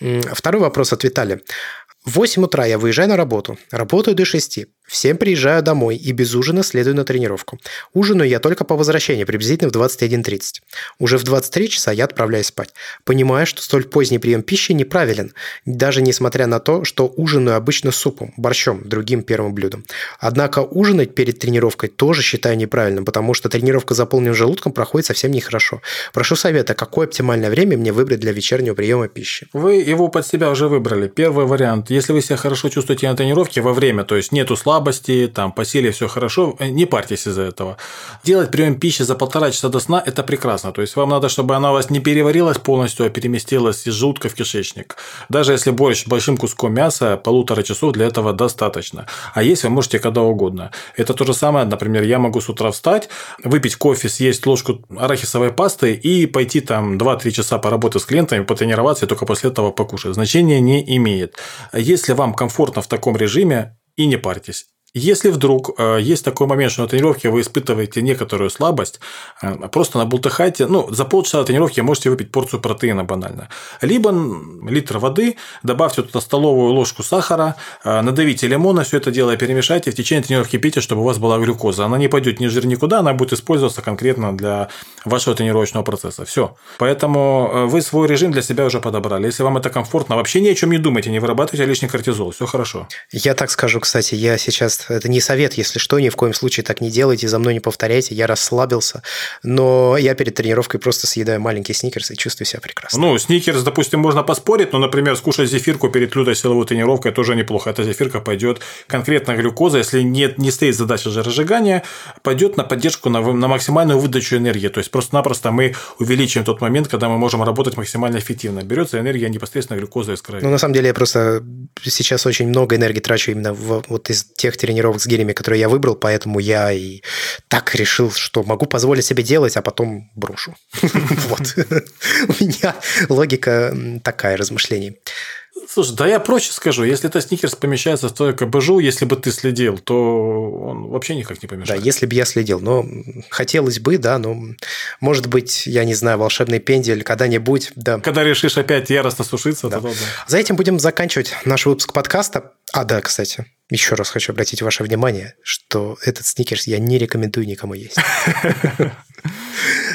да. Второй вопрос от Виталия. В 8 утра я выезжаю на работу, работаю до 6. Всем приезжаю домой и без ужина следую на тренировку. Ужинаю я только по возвращении, приблизительно в 21.30. Уже в 23 часа я отправляюсь спать. Понимаю, что столь поздний прием пищи неправилен, даже несмотря на то, что ужинаю обычно супом, борщом, другим первым блюдом. Однако ужинать перед тренировкой тоже считаю неправильным, потому что тренировка заполненным желудком проходит совсем нехорошо. Прошу совета, какое оптимальное время мне выбрать для вечернего приема пищи? Вы его под себя уже выбрали. Первый вариант. Если вы себя хорошо чувствуете на тренировке во время, то есть нету слабости, слабости, там, по силе все хорошо, э, не парьтесь из-за этого. Делать прием пищи за полтора часа до сна – это прекрасно. То есть, вам надо, чтобы она у вас не переварилась полностью, а переместилась из желудка в кишечник. Даже если борщ большим куском мяса, полутора часов для этого достаточно. А есть вы можете когда угодно. Это то же самое, например, я могу с утра встать, выпить кофе, съесть ложку арахисовой пасты и пойти там 2-3 часа поработать с клиентами, потренироваться и только после этого покушать. Значения не имеет. Если вам комфортно в таком режиме, и не парьтесь. Если вдруг э, есть такой момент, что на тренировке вы испытываете некоторую слабость, э, просто набултыхайте, ну, за полчаса тренировки можете выпить порцию протеина банально. Либо литр воды, добавьте туда столовую ложку сахара, э, надавите лимона, все это дело перемешайте, в течение тренировки пейте, чтобы у вас была глюкоза. Она не пойдет ни жир никуда, она будет использоваться конкретно для вашего тренировочного процесса. Все. Поэтому вы свой режим для себя уже подобрали. Если вам это комфортно, вообще ни о чем не думайте, не вырабатывайте лишний кортизол, все хорошо. Я так скажу, кстати, я сейчас Это не совет, если что, ни в коем случае так не делайте, за мной не повторяйте, я расслабился. Но я перед тренировкой просто съедаю маленький сникерс и чувствую себя прекрасно. Ну, сникерс, допустим, можно поспорить, но, например, скушать зефирку перед лютой силовой тренировкой тоже неплохо. Эта зефирка пойдет конкретно глюкоза, если нет, не стоит задача жиросжигания, пойдет на поддержку, на, на максимальную выдачу энергии. То есть просто-напросто мы увеличиваем тот момент, когда мы можем работать максимально эффективно. Берется энергия непосредственно глюкоза из крови. Ну, на самом деле, я просто сейчас очень много энергии трачу именно в, вот из тех тренировок с гирями, которые я выбрал, поэтому я и так решил, что могу позволить себе делать, а потом брошу. Вот. У меня логика такая размышлений. Слушай, да я проще скажу, если это сникерс помещается в твою КБЖУ, если бы ты следил, то он вообще никак не помешает. Да, если бы я следил. Но хотелось бы, да, но может быть, я не знаю, волшебный пендель когда-нибудь, да. Когда решишь опять яростно сушиться, да. то да. За этим будем заканчивать наш выпуск подкаста. А, да, кстати, еще раз хочу обратить ваше внимание, что этот сникерс я не рекомендую никому есть.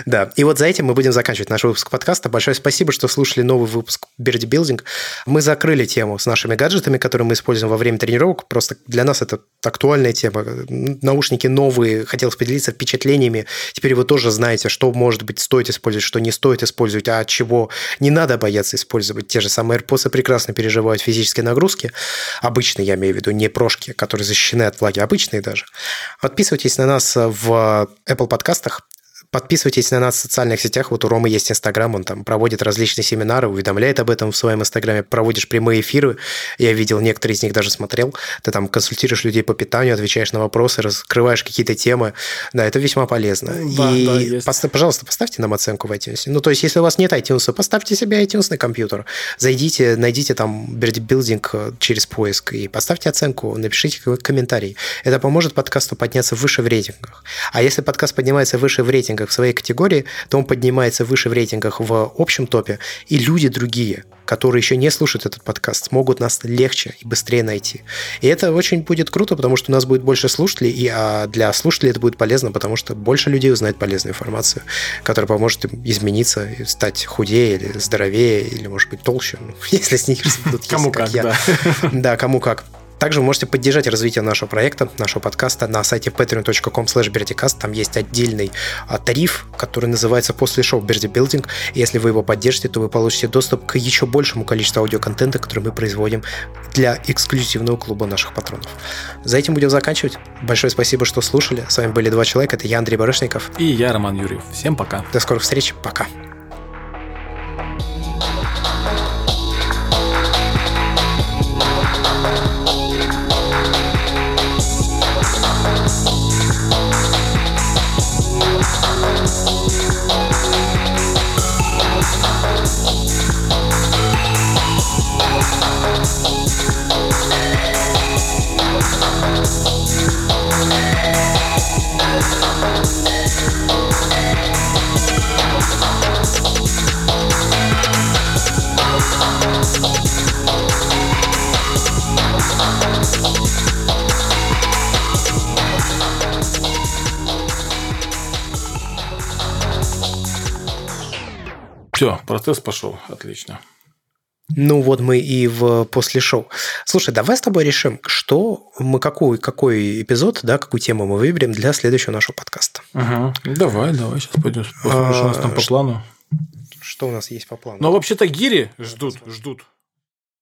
Да, и вот за этим мы будем заканчивать наш выпуск подкаста. Большое спасибо, что слушали новый выпуск Берди Билдинг. Мы закрыли тему с нашими гаджетами, которые мы используем во время тренировок. Просто для нас это актуальная тема. Наушники новые, хотелось поделиться впечатлениями. Теперь вы тоже знаете, что, может быть, стоит использовать, что не стоит использовать, а от чего не надо бояться использовать. Те же самые AirPods прекрасно переживают физические нагрузки. Обычные, я имею в виду, не прошки, которые защищены от влаги, обычные даже. Подписывайтесь на нас в Apple подкастах, Подписывайтесь на нас в социальных сетях. Вот у Ромы есть Инстаграм, он там проводит различные семинары, уведомляет об этом в своем Инстаграме, проводишь прямые эфиры. Я видел, некоторые из них даже смотрел. Ты там консультируешь людей по питанию, отвечаешь на вопросы, раскрываешь какие-то темы. Да, это весьма полезно. Да, и, да, есть. Пожалуйста, поставьте нам оценку в iTunes. Ну, то есть, если у вас нет iTunes, поставьте себе iTunes на компьютер. Зайдите, найдите там билдинг через поиск и поставьте оценку, напишите какой-то комментарий. Это поможет подкасту подняться выше в рейтингах. А если подкаст поднимается выше в рейтингах, рейтингах в своей категории, то он поднимается выше в рейтингах в общем топе, и люди другие, которые еще не слушают этот подкаст, смогут нас легче и быстрее найти. И это очень будет круто, потому что у нас будет больше слушателей, и а для слушателей это будет полезно, потому что больше людей узнает полезную информацию, которая поможет им измениться, стать худее или здоровее, или, может быть, толще, ну, если сникерсы будут есть, Кому как, да. Да, кому как. Также вы можете поддержать развитие нашего проекта, нашего подкаста на сайте patreon.com slash Там есть отдельный а, тариф, который называется «После шоу Берди Билдинг». Если вы его поддержите, то вы получите доступ к еще большему количеству аудиоконтента, который мы производим для эксклюзивного клуба наших патронов. За этим будем заканчивать. Большое спасибо, что слушали. С вами были два человека. Это я, Андрей Барышников. И я, Роман Юрьев. Всем пока. До скорых встреч. Пока. Все, процесс пошел. Отлично. Ну вот мы и в после шоу. Слушай, давай с тобой решим, что мы какой какой эпизод, да, какую тему мы выберем для следующего нашего подкаста. Ага. Давай, давай, сейчас пойдем. Посмотрим, что у нас там по плану. Что у нас есть по плану? Но вообще-то гири ждут, ждут.